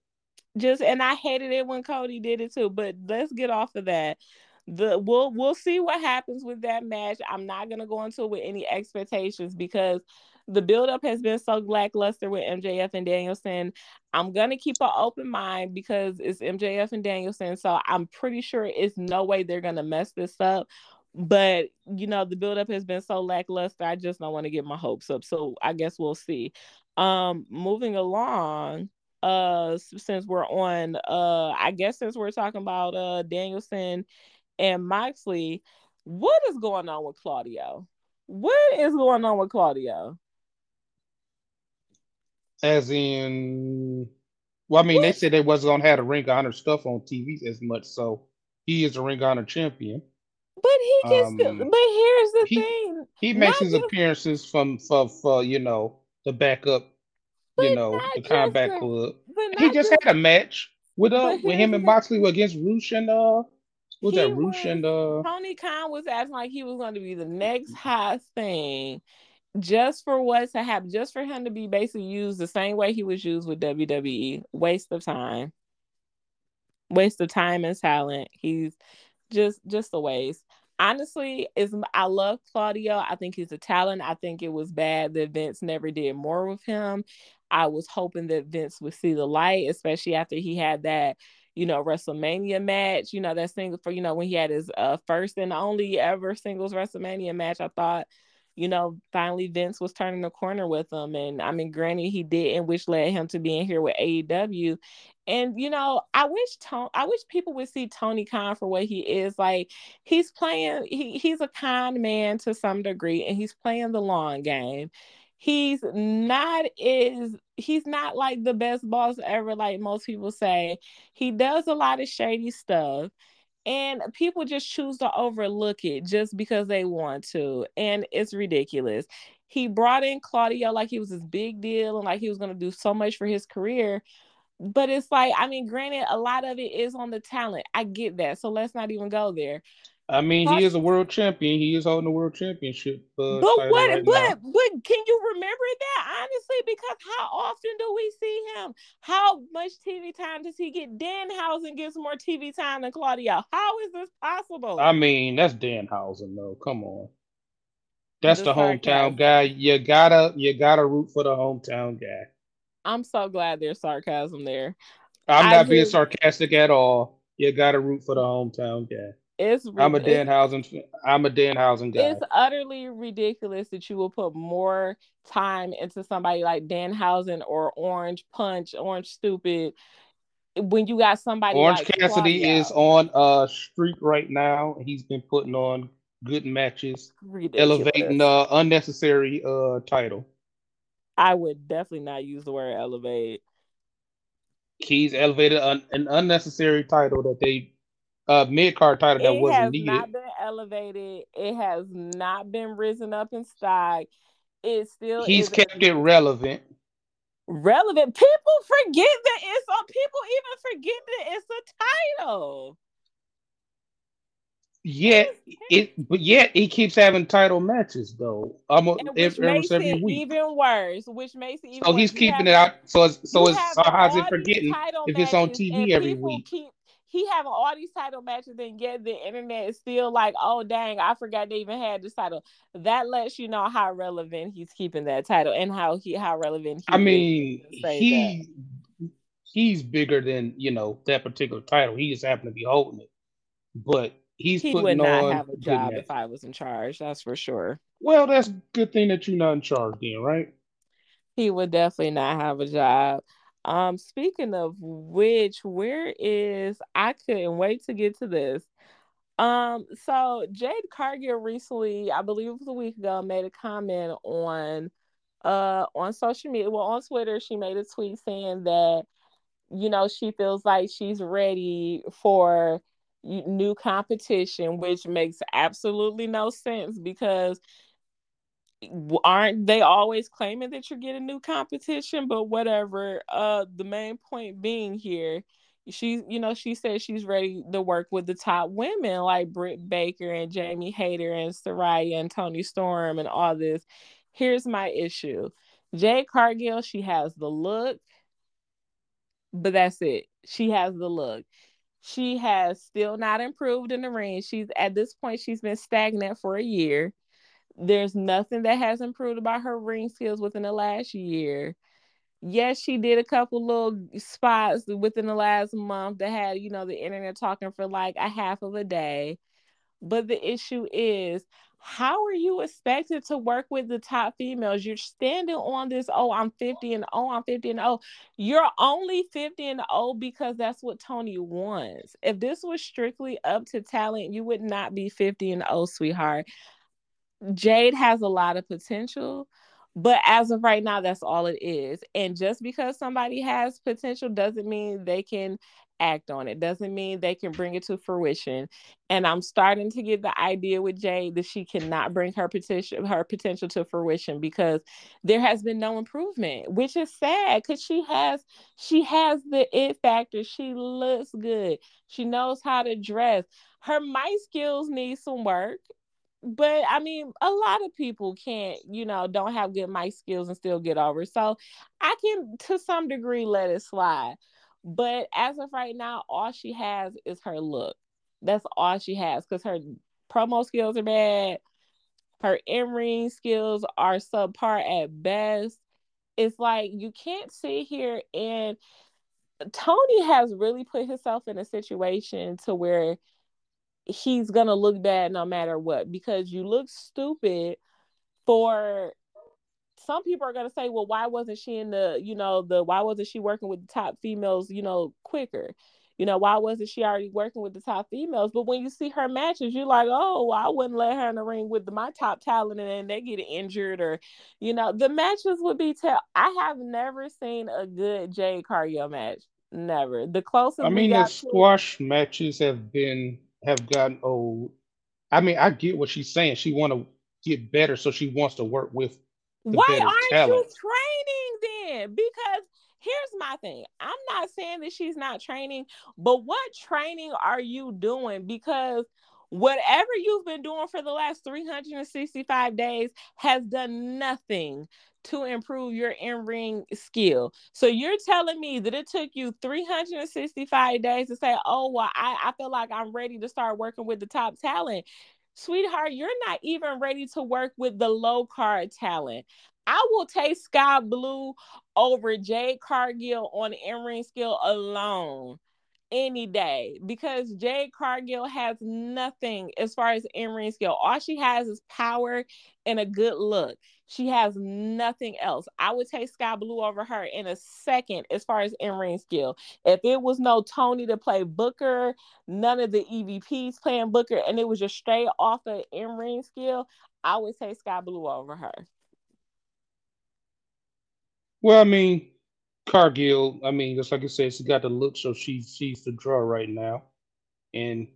Just and I hated it when Cody did it too. But let's get off of that the we'll we'll see what happens with that match. I'm not gonna go into it with any expectations because the buildup has been so lackluster with MJF and Danielson. I'm gonna keep an open mind because it's MJF and Danielson, so I'm pretty sure it's no way they're gonna mess this up. But you know, the buildup has been so lackluster. I just don't want to get my hopes up. So I guess we'll see. Um, moving along, uh, since we're on, uh, I guess since we're talking about uh Danielson and Moxley, what is going on with Claudio? What is going on with Claudio? As in, well, I mean, what? they said they wasn't gonna have the Ring Honor stuff on TV as much, so he is a Ring Honor champion. But he can um. But here's the he, thing: he makes his just, appearances from for for you know the backup, you know the Combat Club. He just, just had a match with uh with him and Moxley against Rush and uh was that Rush and uh Tony Khan was acting like he was going to be the next hot thing just for what to happen, just for him to be basically used the same way he was used with WWE. Waste of time. Waste of time and talent. He's just just a waste. Honestly, is I love Claudio. I think he's a talent. I think it was bad that Vince never did more with him. I was hoping that Vince would see the light, especially after he had that you know, WrestleMania match, you know, that single for, you know, when he had his uh, first and only ever singles WrestleMania match, I thought, you know, finally Vince was turning the corner with him. And I mean, granted, he didn't, which led him to being here with AEW. And you know, I wish Tony, I wish people would see Tony Khan for what he is. Like he's playing, he he's a kind man to some degree, and he's playing the long game he's not is he's not like the best boss ever like most people say. He does a lot of shady stuff and people just choose to overlook it just because they want to and it's ridiculous. He brought in claudio like he was this big deal and like he was going to do so much for his career but it's like i mean granted a lot of it is on the talent. I get that so let's not even go there I mean, he is a world champion. He is holding the world championship. Uh, but what? right but now. but can you remember that honestly? Because how often do we see him? How much TV time does he get? Danhausen gets more TV time than Claudio. How is this possible? I mean, that's Danhausen though. Come on. That's The the, hometown guy. You gotta you gotta root for the hometown guy. I'm so glad there's sarcasm there. I'm I not being just- sarcastic at all. You gotta root for the hometown guy. It's I'm a Danhausen. I'm a Danhausen guy. It's utterly ridiculous that you will put more time into somebody like Danhausen or Orange Punch, Orange Stupid, when you got somebody Orange like Cassidy Claudio. is on a streak right now. He's been putting on good matches, ridiculous. elevating the unnecessary uh title. I would definitely not use the word elevate. He's elevated an, an unnecessary title that they uh mid card title that it wasn't has needed. not been elevated. It has not been risen up in stock. It still He's kept it relevant. relevant. People forget that it's a people even forget that it's a title. Yet it, but yet he keeps having title matches though. Almost every, makes every it week. even worse. Which makes it even So worse. he's keeping have- it out. So it's so it's so how's it forgetting if it's on TV every week? Keep, he having all these title matches, and yet the internet is still like, "Oh dang, I forgot they even had this title." That lets you know how relevant he's keeping that title, and how he how relevant. He I mean, he he's bigger than you know that particular title. He just happened to be holding it, but he's he would not on have a job if I was in charge. That's for sure. Well, that's a good thing that you're not in charge, then, right? He would definitely not have a job. Um, speaking of which, where is I couldn't wait to get to this. Um, so Jade Cargill recently, I believe it was a week ago, made a comment on uh on social media, well on Twitter, she made a tweet saying that you know she feels like she's ready for new competition, which makes absolutely no sense because aren't they always claiming that you're getting new competition? But whatever uh the main point being here she you know she said she's ready to work with the top women like Britt Baker and Jamie Hayter and Saraya and Toni Storm and all this. Here's my issue. Jade Cargill she has the look but that's it. She has the look. She has still not improved in the ring. She's at this point she's been stagnant for a year there's nothing that has improved about her ring skills within the last year. Yes, she did a couple little spots within the last month that had, you know, the internet talking for like a half of a day. But the issue is, how are you expected to work with the top females? You're standing on this, oh, I'm 50 and oh, I'm 50 and oh. You're only 50 and oh because that's what Tony wants. If this was strictly up to talent, you would not be 50 and oh, sweetheart. Jade has a lot of potential, but as of right now, that's all it is. And just because somebody has potential doesn't mean they can act on it, doesn't mean they can bring it to fruition. And I'm starting to get the idea with Jade that she cannot bring her potential her potential to fruition because there has been no improvement, which is sad because she has she has the it factor. She looks good. She knows how to dress. Her mic skills need some work but I mean, a lot of people can't, you know, don't have good mic skills and still get over. So I can, to some degree, let it slide. But as of right now, all she has is her look. That's all she has because her promo skills are bad. Her in skills are subpar at best. It's like you can't sit here and Tony has really put himself in a situation to where he's gonna look bad no matter what because you look stupid for some people are gonna say well why wasn't she in the you know the why wasn't she working with the top females you know quicker? You know why wasn't she already working with the top females? But when you see her matches you're like oh well, i wouldn't let her in the ring with my top talent and then they get injured or you know the matches would be tell i have never seen a good jade cargill match never. The closest I we mean, the got to squash matches have been have gotten old. I mean, I get what she's saying. She want to get better, so she wants to work with. the Why aren't talent. you training then? Because here's my thing. I'm not saying that she's not training, but what training are you doing? Because whatever you've been doing for the last 365 days has done nothing to improve your in ring skill. So you're telling me that it took you 365 days to say, oh, well, I, I feel like I'm ready to start working with the top talent. Sweetheart, you're not even ready to work with the low card talent. I will take Skye Blue over Jade Cargill on in ring skill alone any day because Jade Cargill has nothing as far as in ring skill. All she has is power and a good look. She has nothing else. I would take Skye Blue over her in a second as far as in ring skill. If it was no Tony to play Booker, none of the EVPs playing Booker, and it was just straight off of in ring skill, I would take Skye Blue over her. Well, I mean, Cargill, I mean, just like I said, she got the look, so she she's the draw right now, and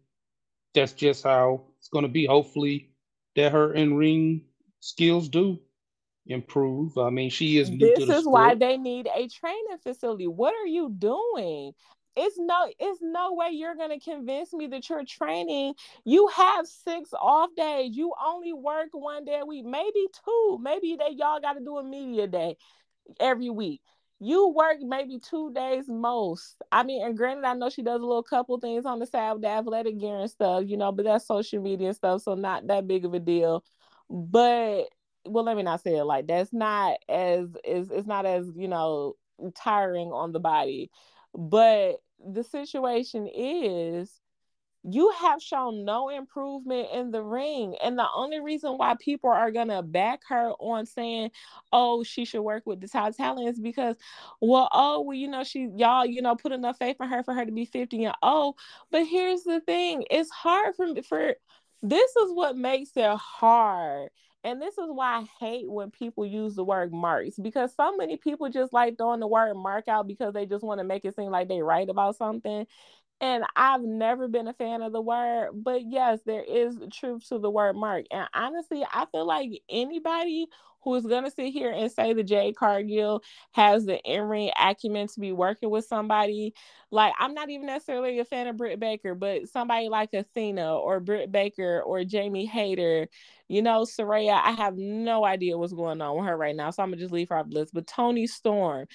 that's just how it's going to be. Hopefully, that her in ring skills do improve. I mean, she is. this is why they need a training facility. What are you doing? It's no, it's no way you're gonna convince me that you're training. You have six off days. You only work one day a week, maybe two. Maybe that y'all got to do a media day every week you work maybe two days most. I mean, and granted, I know she does a little couple things on the side with the athletic gear and stuff, you know, but that's social media and stuff, so not that big of a deal. But well, let me not say it like that's not as is it's not as you know tiring on the body. But the situation is you have shown no improvement in the ring. And the only reason why people are going to back her on saying, oh, she should work with the top talent is because, well, oh, well, you know, she, y'all, you know, put enough faith in her for her to be 50 and oh. But here's the thing it's hard for, for, this is what makes it hard. And this is why I hate when people use the word marks because so many people just like throwing the word mark out because they just want to make it seem like they right about something. And I've never been a fan of the word, but yes, there is truth to the word mark. And honestly, I feel like anybody who is going to sit here and say that Jade Cargill has the in ring acumen to be working with somebody, like I'm not even necessarily a fan of Britt Baker, but somebody like Athena or Britt Baker or Jamie Hayter, you know, Saraya, I have no idea what's going on with her right now. So I'm going to just leave her off the list. But Toni Storm,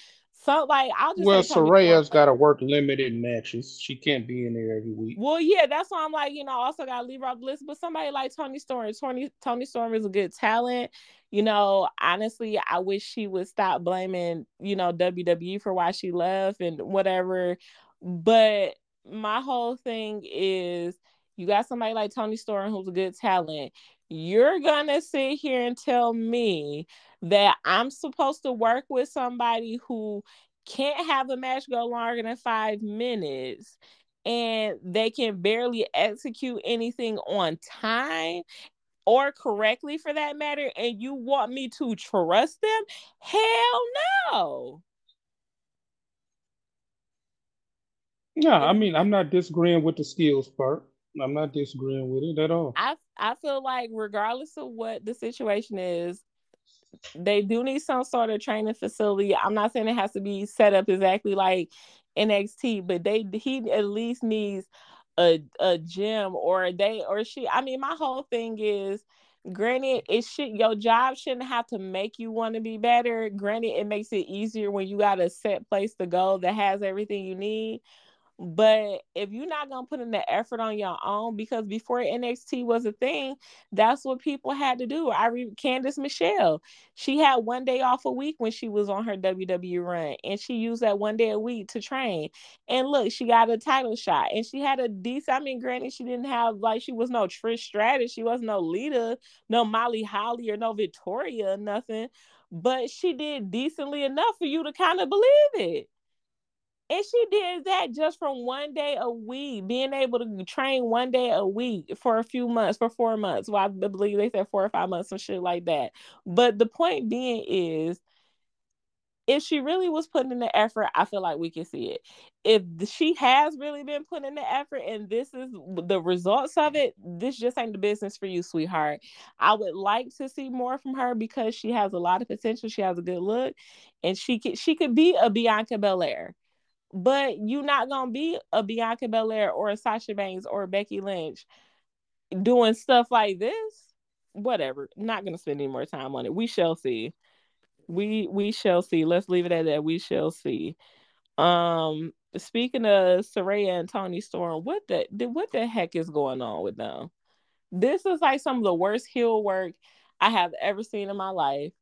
so like I'll just well, Saraya's got to work limited matches. She can't be in there every week. Well, yeah, that's why I'm like, you know, also got to leave off the list. But somebody like Toni Storm, Tony Toni Storm is a good talent. You know, honestly, I wish she would stop blaming, you know, WWE for why she left and whatever. But my whole thing is you got somebody like Toni Storm who's a good talent. You're gonna sit here and tell me that I'm supposed to work with somebody who can't have a match go longer than five minutes and they can barely execute anything on time or correctly for that matter, and you want me to trust them? Hell no. Yeah, I mean, I'm not disagreeing with the skills part. I'm not disagreeing with it at all. I I feel like regardless of what the situation is, they do need some sort of training facility. I'm not saying it has to be set up exactly like NXT, but they he at least needs a a gym or they or she. I mean, my whole thing is granted it should your job shouldn't have to make you want to be better granted it makes it easier when you got a set place to go that has everything you need but if you're not gonna put in the effort on your own, because before NXT was a thing, that's what people had to do. I read Candice Michelle. She had one day off a week when she was on her WWE run, and she used that one day a week to train. And look, she got a title shot, and she had a decent. I mean, granted, she didn't have like she was no Trish Stratus, she was no Lita, no Molly Holly, or no Victoria, nothing. But she did decently enough for you to kind of believe it. And she did that just from one day a week, being able to train one day a week for a few months, for four months. Well, I believe they said four or five months, some shit like that. But the point being is, if she really was putting in the effort, I feel like we can see it. If she has really been putting in the effort and this is the results of it, this just ain't the business for you, sweetheart. I would like to see more from her because she has a lot of potential. She has a good look, and she could she could be a Bianca Belair but you're not gonna be a Bianca Belair or a Sasha Banks or Becky Lynch doing stuff like this, whatever. Not gonna spend any more time on it. We shall see. We we shall see. Let's leave it at that. We shall see. Um, speaking of Saraya and Toni Storm, what the what the heck is going on with them? This is like some of the worst heel work I have ever seen in my life.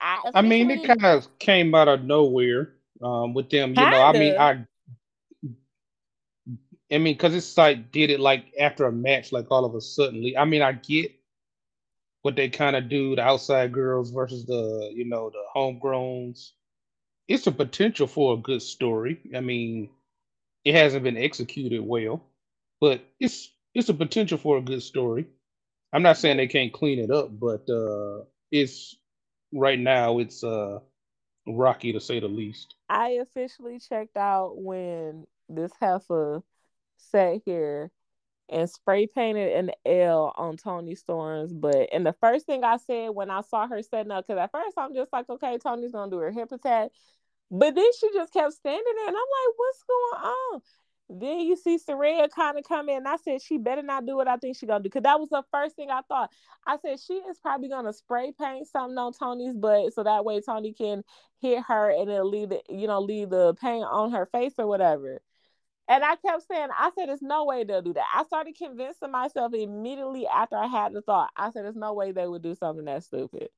I, I mean, it kind of came out of nowhere um, with them. You know, I mean, I, I mean, because it's like did it like after a match, like all of a sudden. I mean, I get what they kind of do, the outside girls versus the you know the homegrowns. It's a potential for a good story. I mean, it hasn't been executed well, but it's it's a potential for a good story. I'm not saying they can't clean it up, but uh, it's right now it's uh rocky to say the least. I officially checked out when this heifer sat here and spray painted an L on Toni Storm's But And the first thing I said when I saw her setting up, because at first I'm just like, okay, Toni's gonna do her hip attack. But then she just kept standing there, and I'm like, what's going on? Then you see Saraya kind of come in. I said she better not do what I think she gonna do. Cause that was the first thing I thought. I said she is probably gonna spray paint something on Toni's butt so that way Toni can hit her and it'll leave the you know leave the paint on her face or whatever. And I kept saying, I said, there's no way they'll do that. I started convincing myself immediately after I had the thought. I said, there's no way they would do something that stupid.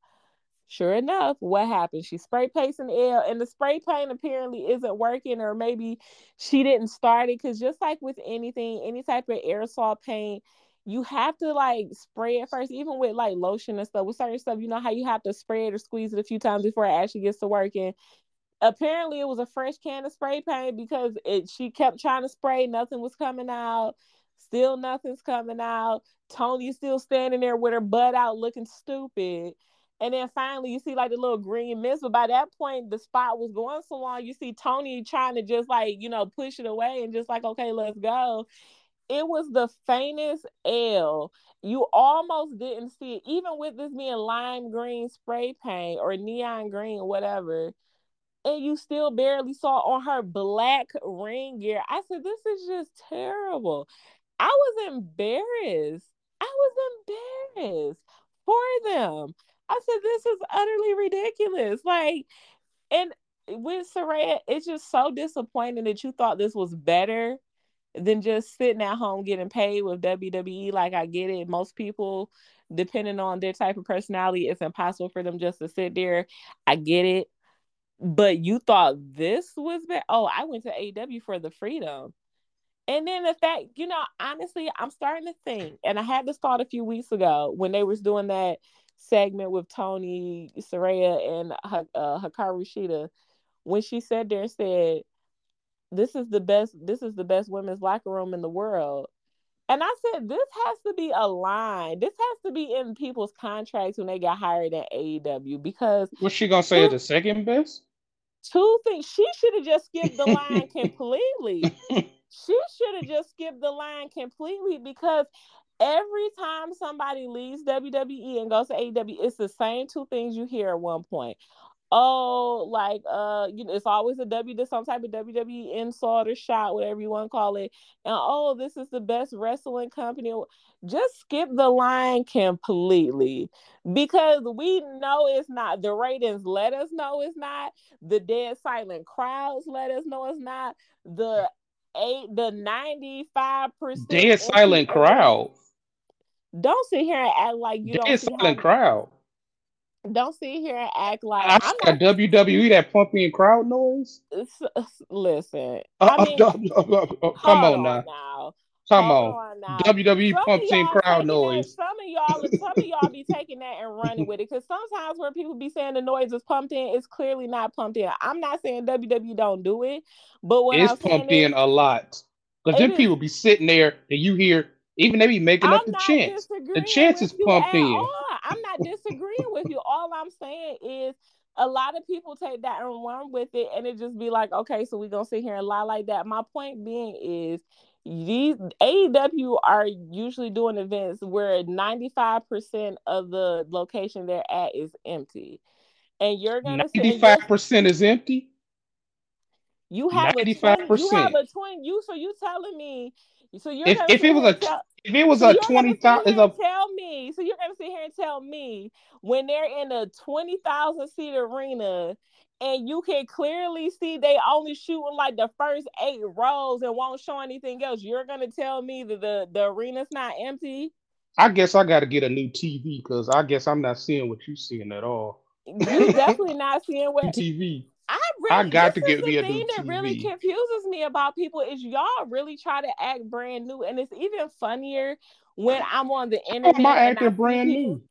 Sure enough, what happened? She spray paints an L, and the spray paint apparently isn't working, or maybe she didn't start it. Because just like with anything, any type of aerosol paint, you have to like spray it first, even with like lotion and stuff. With certain stuff, you know how you have to spray it or squeeze it a few times before it actually gets to working apparently it was a fresh can of spray paint because it she kept trying to spray, nothing was coming out. Still nothing's coming out. Toni's still standing there with her butt out looking stupid. And then finally, you see like the little green mist. But by that point, the spot was going so long. You see Toni trying to just like, you know, push it away and just like, okay, let's go. It was the faintest L. You almost didn't see it, even with this being lime green spray paint or neon green, whatever and you still barely saw on her black ring gear. I said, This is just terrible. I was embarrassed. I was embarrassed for them. I said, This is utterly ridiculous. Like, and with Saraya, it's just so disappointing that you thought this was better than just sitting at home getting paid with WWE. Like, I get it. Most people, depending on their type of personality, it's impossible for them just to sit there. I get it but you thought this was better. Oh, I went to AEW for the freedom. And then the fact, you know, honestly, I'm starting to think, and I had this thought a few weeks ago when they was doing that segment with Toni Saraya and uh, Hikaru Shida, when she said there and said, "This is the best. This is the best women's locker room in the world." And I said, this has to be a line. This has to be in people's contracts when they get hired at AEW because. What's she gonna say? the second best? two things. She should have just skipped the line completely. she should have just skipped the line completely because every time somebody leaves WWE and goes to AEW, it's the same two things you hear at one point oh, like uh, you know, it's always a W some type of WWE insult or shot, whatever you want to call it. And oh, this is the best wrestling company. Just skip the line completely because we know it's not. The ratings let us know it's not. The dead silent crowds let us know it's not. The eight, the ninety-five percent dead silent crowd. Don't sit here and act like you dead don't. silent how- crowd don't sit here and act like I am not WWE that pumping crowd noise. Listen, uh, I mean, uh, uh, come on, on now. now. Come Hold on. on WWE pumps in crowd noise. That, some of y'all, some of y'all be taking that and running with it because sometimes when people be saying the noise is pumped in, it's clearly not pumped in. I'm not saying WWE don't do it, but what it's I'm pumped in is, a lot because then people be sitting there and you hear even they be making I'm up the chance. The chants is pumped in. All. I'm not disagreeing with you. All I'm saying is a lot of people take that and run with it, and it just be like, okay, so we gonna sit here and lie like that. My point being is these AEW are usually doing events where 95% of the location they're at is empty. And you're gonna 95% is empty. You have 95%. a twin, you have a twin. You so you telling me So you're if, gonna if it was a tell, if it was so a twenty thousand, a tell me. So you're gonna sit here and tell me when they're in a twenty thousand seat arena and you can clearly see they only shooting like the first eight rows and won't show anything else. You're gonna tell me that the the arena's not empty. I guess I got to get a new TV because I guess I'm not seeing what you're seeing at all. You're definitely not seeing what TV. I really I got to get the me a thing that really confuses me about people is y'all really try to act brand new, and it's even funnier when I'm on the internet. am I I acting brand people- new?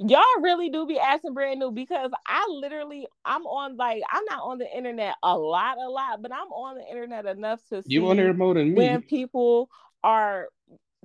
Y'all really do be acting brand new because I literally I'm on like I'm not on the internet a lot, a lot, but I'm on the internet enough to see You on there more than me? when people are.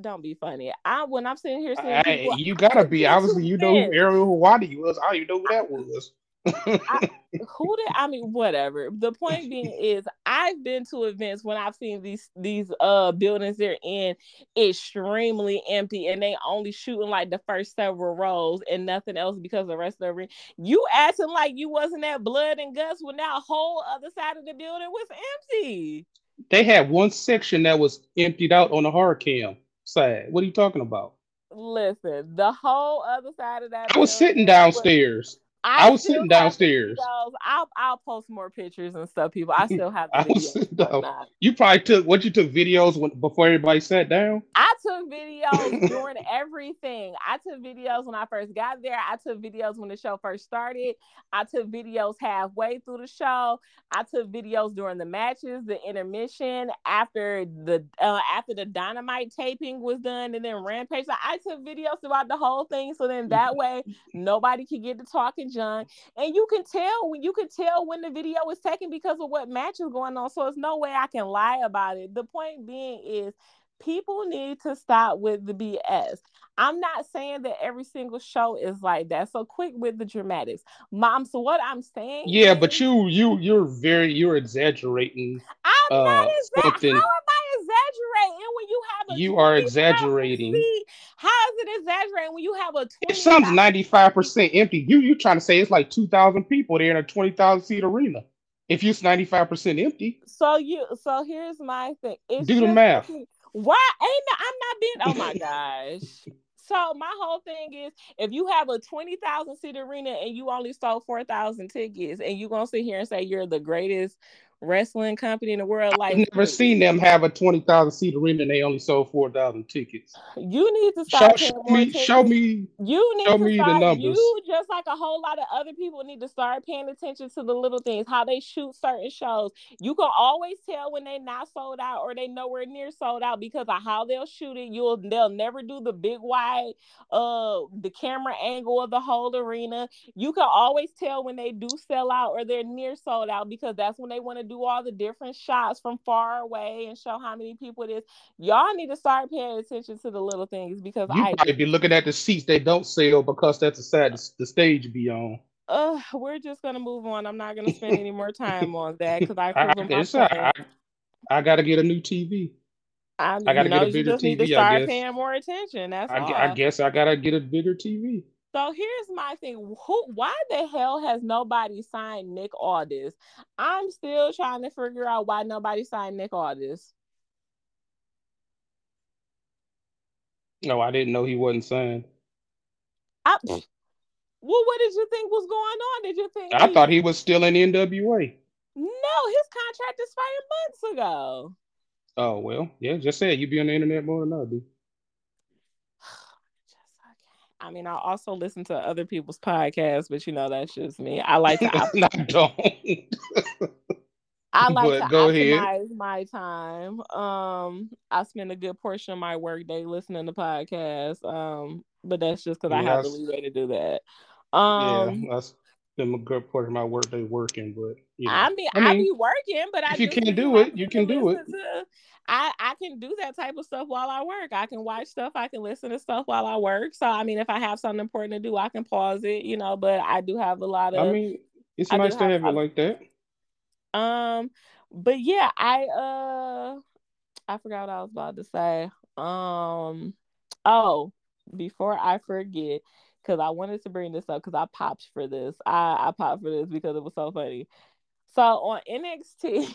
Don't be funny. I when I'm sitting here saying, Hey, people, you gotta be. Obviously, you know who. Ariel Helwani was. I don't even know who that was. who did I mean whatever. The point being is I've been to events when I've seen these these uh buildings they're in extremely empty and they only shooting like the first several rows and nothing else because the rest of the arena. You acting like you wasn't at blood and guts when that whole other side of the building was empty. they had one section that was emptied out on the hard cam side. What are you talking about? Listen, the whole other side of that I was sitting was- downstairs. I was sitting downstairs. I'll I'll post more pictures and stuff, people. I still have the I was sitting down. You probably took what you took videos when, before everybody sat down. I took videos during everything. I took videos when I first got there. I took videos when the show first started. I took videos halfway through the show. I took videos during the matches, the intermission, after the uh, after the dynamite taping was done, and then Rampage. So I took videos throughout the whole thing, so then that way nobody could get to talking junk, and you can tell when you can tell when the video was taken because of what match is going on. So it's no way I can lie about it. The point being is people need to stop with the BS. I'm not saying that every single show is like that. So quick with the dramatics. Mom, so what I'm saying Yeah, is, but you you you're very you're exaggerating. I'm not uh, exa- something- How am I exaggerating when you have a You are exaggerating. seat- How is it exaggerating when you have a If something's ninety five percent empty, you you trying to say it's like two thousand people there in a twenty thousand seat arena. If it's ninety five percent empty, So you so here's my thing. It's Do the math. Why ain't I'm not being oh my gosh. So my whole thing is if you have a 20,000 seat arena and you only sold 4,000 tickets and you going to sit here and say you're the greatest wrestling company in the world like I've never seen them have a twenty thousand seat arena and they only sold four thousand tickets. you need to Show, start paying show me, show me. You need Show to me the start. numbers. You just like a whole lot of other people need to start paying attention to the little things, how they shoot certain shows. You can always tell when they not sold out or they nowhere near sold out because of how they'll shoot it. You'll they'll never do the big wide, uh, the camera angle of the whole arena. You can always tell when they do sell out or they're near sold out because that's when they want to do all the different shots from far away and show how many people it is. Y'all need to start paying attention to the little things because You I probably be looking at the seats they don't sell because that's the side the, stage be on. uh, we're just gonna move on. I'm not gonna spend any more time on that because I I, I, proven my it's all point. right. I, I got to get a new TV. I, I gotta know, get a you bigger just need to TV, I start guess. paying more attention. That's I, all. I guess I got to get a bigger TV. So here's my thing: Who? Why the hell has nobody signed Nick Aldis? I'm still trying to figure out why nobody signed Nick Aldis. No, I didn't know he wasn't signed. I, well, what did you think was going on? Did you think? I thought he was still in NWA. No, his contract expired months ago. Oh well, yeah. Just say it. You be on the internet more than I do. I mean, I also listen to other people's podcasts, but you know that's just me. I like to op- I don't. I like But to go ahead. optimize my time. Um, I spend a good portion of my workday listening to podcasts. Um, but that's just because I have the leeway to do that. Um, yeah, that's a good part of my workday working, but you know, I mean, I I, be working, but I you can't do it, you can do it. to- I I can do that type of stuff while I work. I can watch stuff. I can listen to stuff while I work. So I mean, if I have something important to do, I can pause it. You know, but I do have a lot of. I mean, it's I nice to have- have it like that. Um, but yeah, I uh I forgot what I was about to say. Um oh, before I forget, because I wanted to bring this up because I popped for this. I, I popped for this because it was so funny. So on NXT,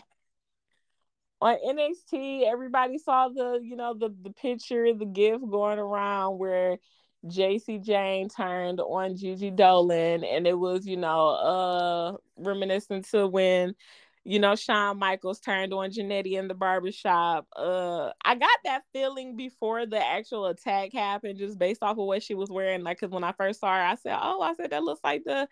on NXT, everybody saw the, you know, the the picture, the gift going around where Jacy Jayne turned on Gigi Dolan, and it was, you know, uh reminiscent to when you know, Shawn Michaels turned on Jannetty in the barbershop. Uh, I got that feeling before the actual attack happened, just based off of what she was wearing. Like, cause when I first saw her, I said, "Oh, I said that looks like the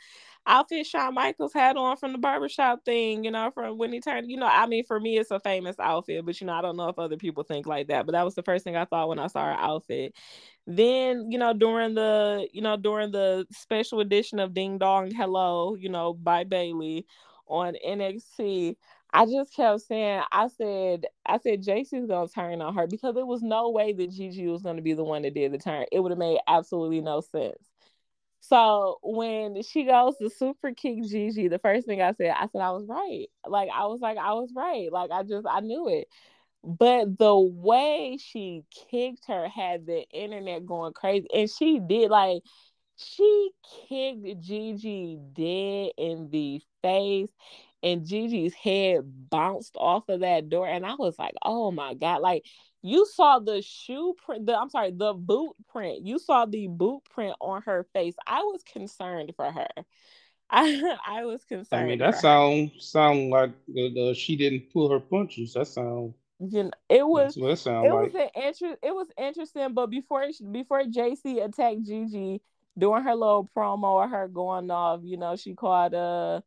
outfit Shawn Michaels had on from the barbershop thing." You know, from when he turned. You know, I mean, for me, it's a famous outfit, but you know, I don't know if other people think like that. But that was the first thing I thought when I saw her outfit. Then, you know, during the, you know, during the special edition of Ding Dong Hello, you know, by Bayley on NXT, I just kept saying, I said, I said Jacy's gonna turn on her because there was no way that Gigi was gonna be the one that did the turn. It would have made absolutely no sense. So when she goes to super kick Gigi, the first thing I said, I said I was right. Like I was like, I was right. Like I just I knew it. But the way she kicked her had the internet going crazy. And she did like she kicked Gigi dead in the face, and Gigi's head bounced off of that door. And I was like, oh my God. Like, you saw the shoe print, the, I'm sorry, the boot print. You saw the boot print on her face. I was concerned for her. I, I was concerned. I mean, that sound sound like uh, she didn't pull her punches. That sound you know, it was it, it like. was an inter- it was interesting, but before before Jacy attacked Gigi, doing her little promo of her going off, you know, she called uh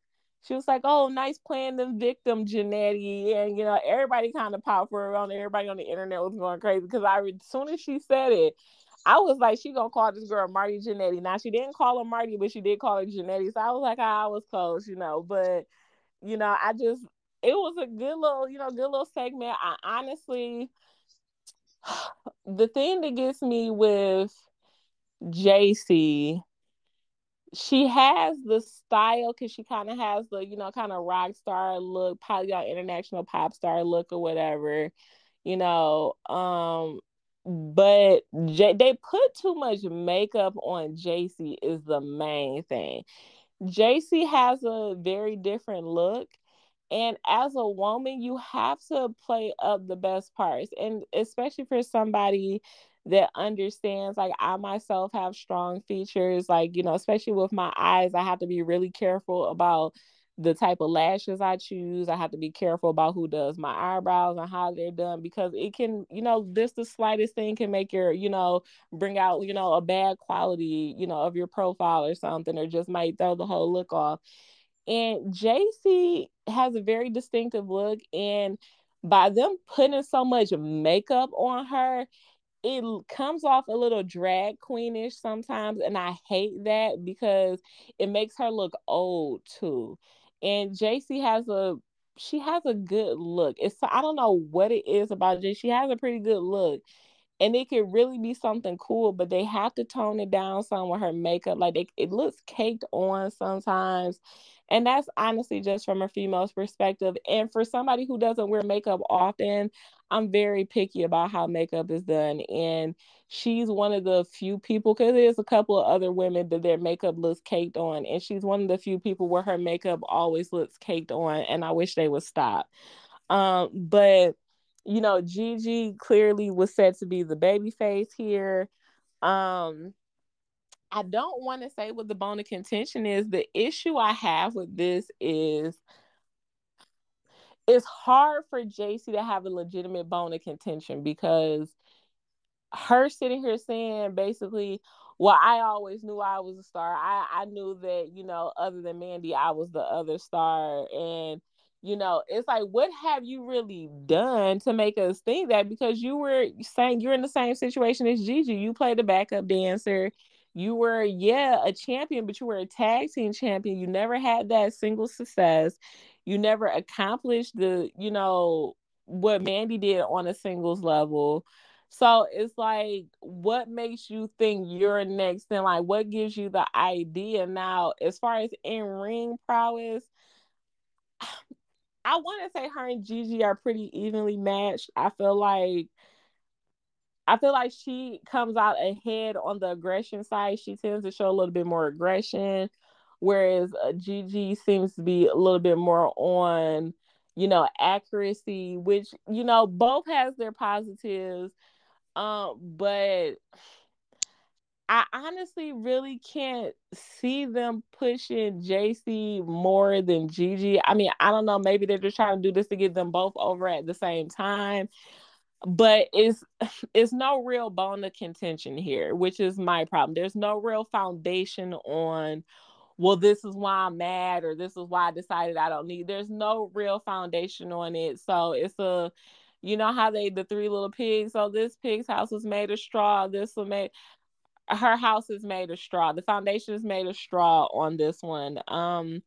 she was like, Oh, nice playing the victim, Jannetty. And you know, everybody kind of popped her on everybody on the internet was going crazy because I as soon as she said it, I was like, she gonna call this girl Marty Jannetty. Now she didn't call her Marty, but she did call her Jannetty. So I was like, oh, I was close, you know. But you know, I just it was a good little, you know, good little segment. I honestly the thing that gets me with Jacy, she has the style because she kind of has the, you know, kind of rock star look, probably international pop star look or whatever, you know. Um, but J- they put too much makeup on Jacy is the main thing. Jacy has a very different look. And as a woman, you have to play up the best parts. And especially for somebody that understands like I myself have strong features like you know especially with my eyes I have to be really careful about the type of lashes I choose I have to be careful about who does my eyebrows and how they're done because it can you know this the slightest thing can make your you know bring out you know a bad quality you know of your profile or something or just might throw the whole look off. And Jacy has a very distinctive look and by them putting so much makeup on her it comes off a little drag queenish sometimes and i hate that because it makes her look old too. And Jacy has a she has a good look. It's i don't know what it is about jacy she has a pretty good look and it could really be something cool but they have to tone it down some with her makeup like they, it looks caked on sometimes and that's honestly just from a female's perspective. And for somebody who doesn't wear makeup often, I'm very picky about how makeup is done. And she's one of the few people, because there's a couple of other women that their makeup looks caked on. And she's one of the few people where her makeup always looks caked on. And I wish they would stop. Um, but you know, Gigi clearly was said to be the baby face here. Um, I don't want to say what the bone of contention is. The issue I have with this is it's hard for Jacy to have a legitimate bone of contention because her sitting here saying basically, well, I always knew I was a star. I, I knew that, you know, other than Mandy, I was the other star. And, you know, it's like, what have you really done to make us think that? Because you were saying you're in the same situation as Gigi. You played the backup dancer. You were yeah a champion but you were a tag team champion. You never had that single success. You never accomplished the you know what mandy did on a singles level. So it's like what makes you think you're next and like what gives you the idea? Now as far as in ring prowess i want to say her and gigi are pretty evenly matched i feel like I feel like she comes out ahead on the aggression side. She tends to show a little bit more aggression, whereas uh, Gigi seems to be a little bit more on, you know, accuracy, which, you know, both has their positives. Um, but I honestly really can't see them pushing Jacy more than Gigi. I mean, I don't know. Maybe they're just trying to do this to get them both over at the same time. But it's it's no real bone of contention here, which is my problem. There's no real foundation on well, this is why I'm mad, or this is why I decided I don't need. There's no real foundation on it. So it's a you know how they the three little pigs. So this pig's house was made of straw. This was made her house is made of straw. The foundation is made of straw on this one. Um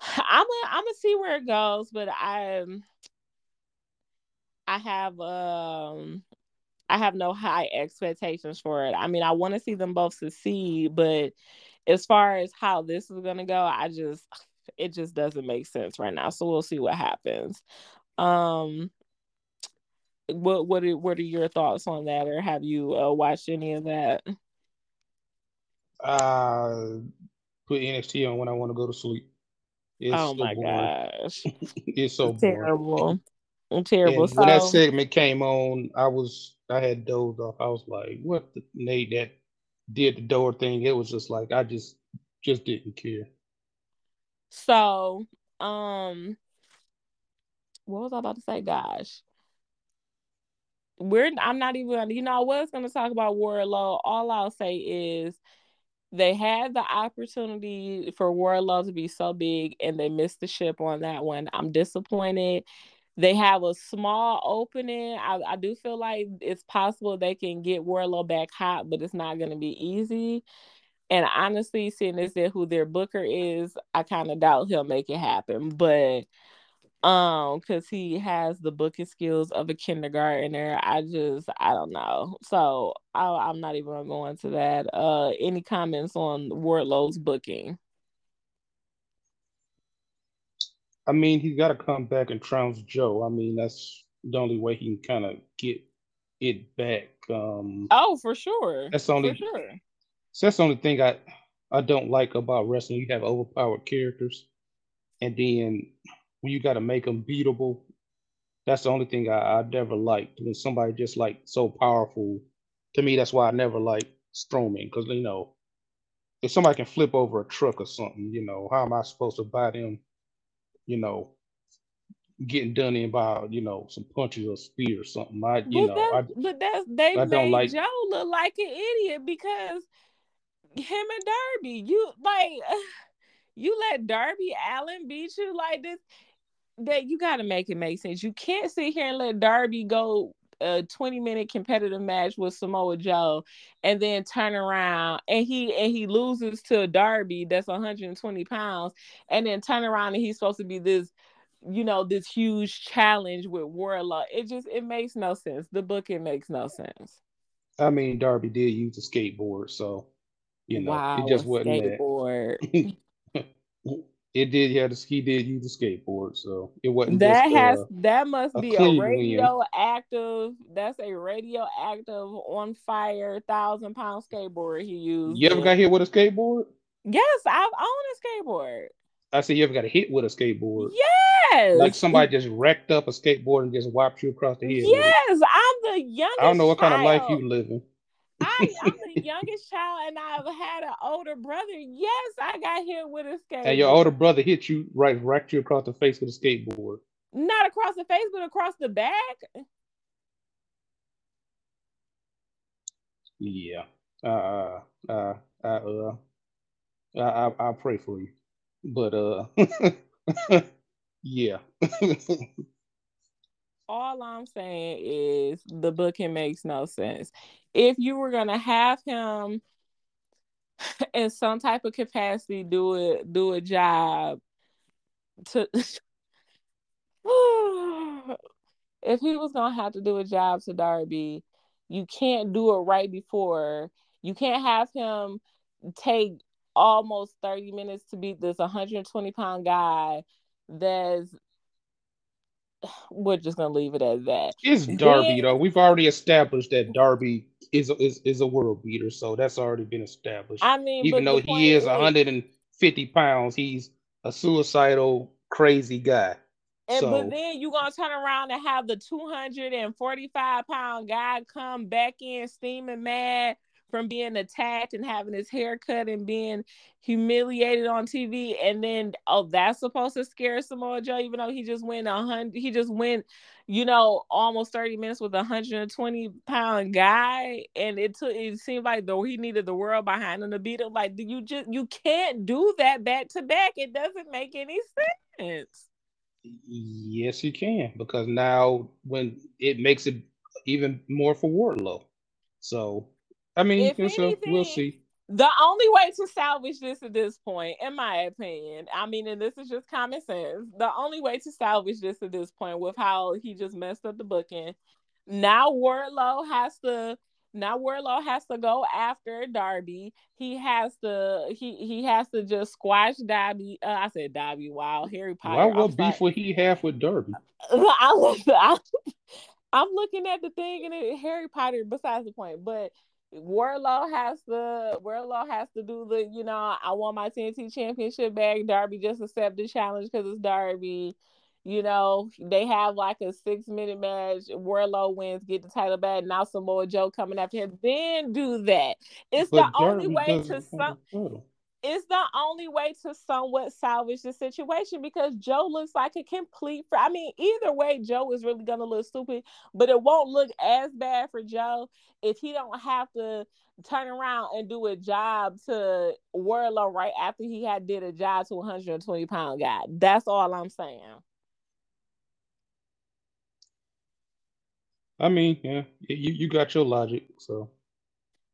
I'm gonna I'm gonna see where it goes, but I I have um I have no high expectations for it. I mean, I want to see them both succeed, but as far as how this is gonna go, I just it just doesn't make sense right now. So we'll see what happens. Um what what are, what are your thoughts on that or have you uh, watched any of that? Uh put nxt on when i want to go to sleep. It's oh so my boring. gosh. It's so terrible. Terrible. So, when that segment came on i was i had dozed off. I was like what the nate that did the door thing? It was just like i just just didn't care. So um what was i about to say? Gosh we're I'm not even you know I was gonna talk about Wardlow. All I'll say is they had the opportunity for Wardlow to be so big and they missed the ship on that one. I'm disappointed. They have a small opening. I, I do feel like it's possible they can get Wardlow back hot, but it's not gonna be easy. And honestly, seeing as who their booker is, I kind of doubt he'll make it happen. But um because he has the booking skills of a kindergartner i just i don't know. So I, am not even gonna go into that. Uh any comments on wardlow's booking? I mean he's got to come back and trounce joe. I mean that's the only way he can kind of get it back um oh for sure. that's the only for sure. So that's the only thing i i don't like about wrestling. You have overpowered characters and then when you got to make them beatable. That's the only thing I, I never liked when somebody just like so powerful. To me, that's why I never liked Strowman because you know, if somebody can flip over a truck or something, you know, how am I supposed to buy them? You know, getting done in by you know some punches or speed or something. I you but know, I, but that's they I made like, Joe look like an idiot because him and Darby, you like. You let Darby Allin beat you like this that you got to make it make sense. You can't sit here and let Darby go a 20 minute competitive match with Samoa Joe and then turn around and he and he loses to Darby that's 120 pounds and then turn around and he's supposed to be this you know this huge challenge with Wardlow. It just it makes no sense. The book it makes no sense. I mean Darby did use a skateboard, so you know wow, it just wasn't skateboard. It did. Yeah, the ski did use the skateboard, so it wasn't. That just, has uh, that must a be a radioactive. That's a radioactive on fire thousand pound skateboard he used. You ever got hit with a skateboard? Yes, I've owned a skateboard. I said you ever got hit with a skateboard? Yes. Like somebody just wrecked up a skateboard and just wiped you across the head. Yes, I'm the youngest. I don't know what child. kind of life you living. I, I'm the youngest child, and I've had an older brother. Yes, I got hit with a skateboard. And your older brother hit you right, wrecked you across the face with a skateboard. Not across the face, but across the back. Yeah. Uh. Uh. Uh. uh I, I. I pray for you, but uh. yeah. all I'm saying is the booking makes no sense. If you were gonna have him in some type of capacity do it do a job to if he was gonna have to do a job to Darby, you can't do it right before. You can't have him take almost 30 minutes to beat this 120 pound guy that's we're just gonna leave it at that. It's Darby then, though. We've already established that Darby is a, is is a world beater, so that's already been established. I mean, even though he is 150 pounds, he's a suicidal, crazy guy. And So- but then you're gonna turn around and have the 245 pound guy come back in steaming mad from being attacked and having his hair cut and being humiliated on TV, and then oh, that's supposed to scare Samoa Joe, even though he just went a hundred, he just went, you know, almost 30 minutes with a 120 pound guy, and it took it seemed like though he needed the world behind him to beat him. Like do you just you can't do that back to back. It doesn't make any sense. Yes, you can because now when it makes it even more for Wardlow. So I mean, If so we'll see. The only way to salvage this at this point, in my opinion, I mean, and this is just common sense, the only way to salvage this at this point with how he just messed up the booking, now Wardlow has to now Wardlow has to go after Darby. He has to he he has to just squash Darby. Uh, I said Darby. Wow, Harry Potter. Why what beef would he have with Darby? I, I, I'm looking at the thing and it Harry Potter besides the point, but Wardlow has to Wardlow has to do the you know I want my TNT championship back. Darby just accept the challenge because it's Darby. You know they have like a six minute match. Wardlow wins, get the title back. Now Samoa Joe coming after him. Then do that. It's But the only way to some. It's the only way to somewhat salvage the situation because Joe looks like a complete. Fr- I mean, either way, Joe is really gonna look stupid, but it won't look as bad for Joe if he don't have to turn around and do a job to Wardlow right after he had did a job to a 120 pound guy. That's all I'm saying. I mean, yeah, you you got your logic, so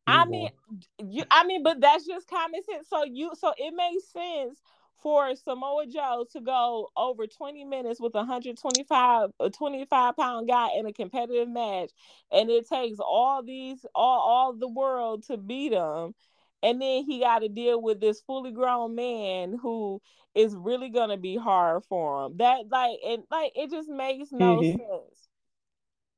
I mean, you. I mean, but that's just common sense. So you, so it makes sense for Samoa Joe to go over 20 minutes with a 125, a 25 pound guy in a competitive match, and it takes all these, all, all the world to beat him, and then he got to deal with this fully grown man who is really gonna be hard for him. That like, and like, it just makes no Mhm. sense.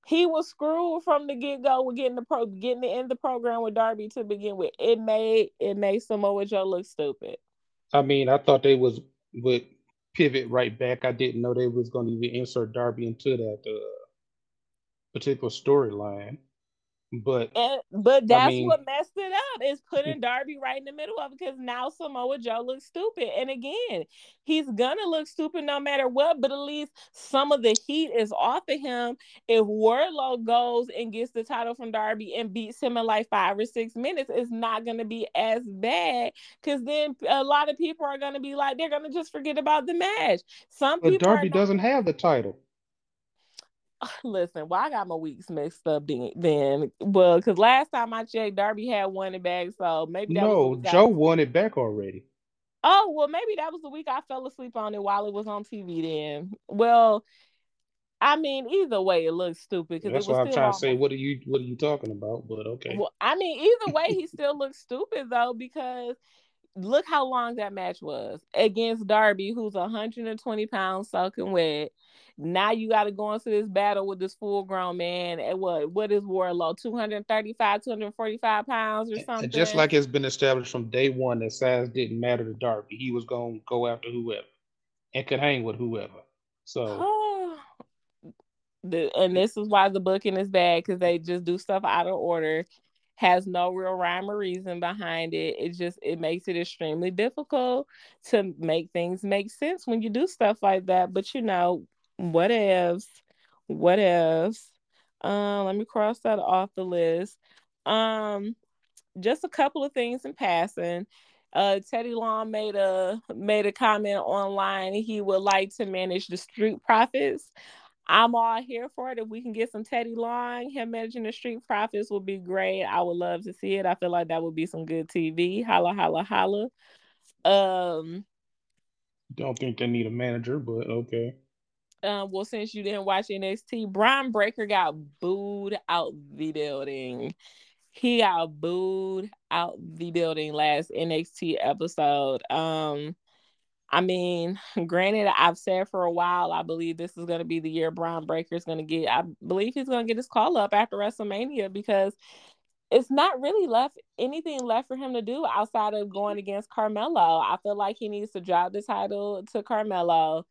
He was screwed from the get go with getting the pro getting in the program with Darby to begin with. It made it made Samoa Joe look stupid. I mean, I thought they was would pivot right back. I didn't know they was going to even insert Darby into that uh, particular storyline. But And but that's mean- what messed it up is putting Darby right in the middle of it because now Samoa Joe looks stupid. And again, he's gonna look stupid no matter what, but at least some of the heat is off of him. If Wardlow goes and gets the title from Darby and beats him in like five or six minutes, it's not gonna be as bad because then a lot of people are gonna be like, they're gonna just forget about the match. Some but people Darby doesn't have the title. Listen, well, I got my weeks mixed up then. then. Well, because last time I checked, Darby had won it back, so maybe that was the No, week I- Joe won it back already. Oh, well, maybe that was the week I fell asleep on it while it was on TV. Then, well, I mean, either way, it looks stupid That's it was why I'm trying to say, what are you what are you talking about? But okay. Well, I mean, either way, he still looks stupid though because look how long that match was against Darby, who's 120 pounds soaking wet. Now you got to go into this battle with this full grown man. And what what is Wardlow? 235, 245 pounds or something. Just like it's been established from day one that size didn't matter to Darby. He was gonna go after whoever and could hang with whoever. So the, and this is why the booking is bad because they just do stuff out of order has no real rhyme or reason behind it it just it makes it extremely difficult to make things make sense when you do stuff like that but you know what ifs what ifs um let me cross that off the list um just a couple of things in passing uh Teddy Long made a made a comment online he would like to manage the street profits I'm all here for it. If we can get some Teddy Long, him managing the Street Profits would be great. I would love to see it. I feel like that would be some good TV. Holla, holla, holla. Um, don't think they need a manager, but okay. Um, well, since you didn't watch NXT, Bron Breakker got booed out the building. He got booed out the building last NXT episode. Um, I mean, granted, I've said for a while, I believe this is going to be the year Bron Breakker is going to get. I believe he's going to get his call up after WrestleMania because it's not really left anything left for him to do outside of going against Carmelo. I feel like he needs to drop the title to Carmelo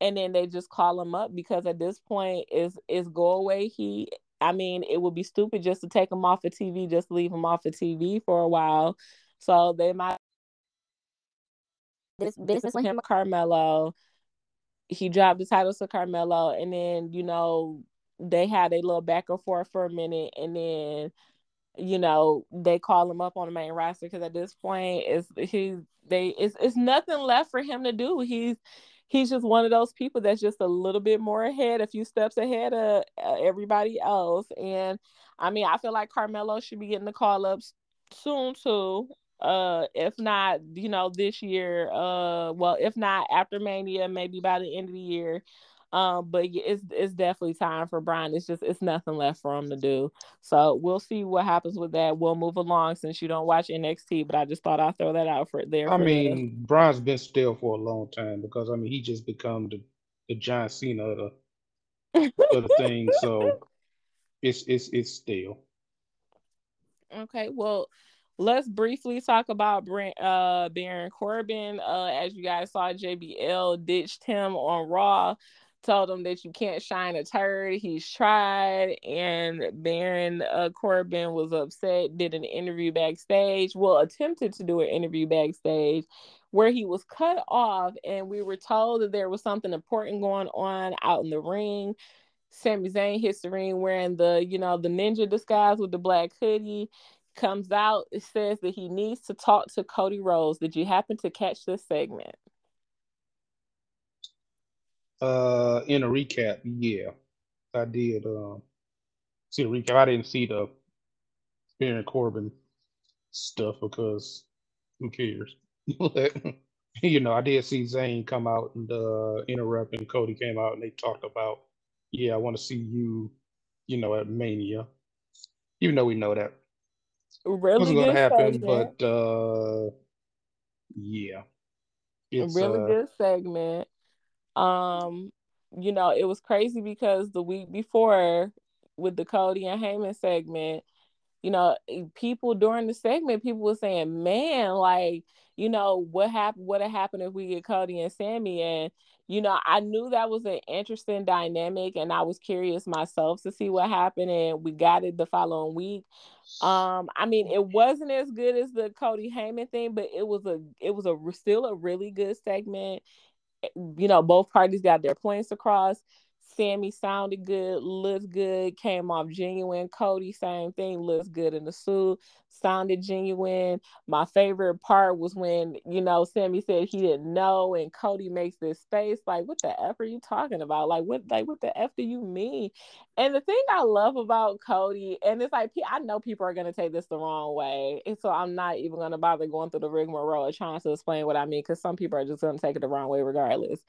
and then they just call him up because at this point is is go away he I mean, it would be stupid just to take him off of TV, just leave him off of TV for a while. So they might this business with him Carmelo. He dropped the titles to Carmelo, and then you know they had a little back and forth for a minute, and then you know they call him up on the main roster because at this point it's he they it's it's nothing left for him to do. He's he's just one of those people that's just a little bit more ahead, a few steps ahead of uh, everybody else. And I mean, I feel like Carmelo should be getting the call ups soon too. Uh, if not, you know, this year. Uh, well, if not after Mania, maybe by the end of the year. Um, but it's it's definitely time for Bron. It's just it's nothing left for him to do. So we'll see what happens with that. We'll move along since you don't watch NXT, but I just thought I'd throw that out for there. I for mean, Bron's been still for a long time because I mean he just become the the John Cena of the, of the thing. So it's it's it's still. Okay, well, let's briefly talk about Brent, uh, Baron Corbin. Uh, as you guys saw, JBL ditched him on Raw told him that you can't shine a turd. He's tried, and Baron uh, Corbin was upset. Did an interview backstage. Well, attempted to do an interview backstage, where he was cut off, and we were told that there was something important going on out in the ring. Sami Zayn hits the ring wearing the, you know, the ninja disguise with the black hoodie. Comes out, it says that he needs to talk to Cody Rhodes. Did you happen to catch this segment? Uh, in a recap, yeah, I did. Um, see the recap. I didn't see the Baron Corbin stuff because who cares? you know, I did see Zayn come out and uh, interrupt, and Cody came out and they talked about, yeah, I want to see you, you know, at Mania. Even though we know that really wasn't going to happen, segment. but uh, yeah, it's a really uh, good segment. Um, you know, it was crazy because the week before with the Cody and Heyman segment, you know, eh, people during the segment, people were saying, "Man, like, you know, what happened? What happened if we get Cody and Sami?" And you know, I knew that was an interesting dynamic, and I was curious myself to see what happened. And we got it the following week. Um, I mean, it wasn't as good as the Cody Heyman thing, but it was a, it was a still a really good segment you know, both parties got their points across. Sami sounded good, looks good, came off genuine. Cody, same thing, looks good in the suit, sounded genuine. My favorite part was when, you know, Sami said he didn't know, and Cody makes this face like, what the F are you talking about? Like, what like what the F do you mean? And the thing I love about Cody, and it's like I know people are gonna take this the wrong way. And so I'm not even gonna bother going through the rigmarole trying to explain what I mean, because some people are just gonna take it the wrong way regardless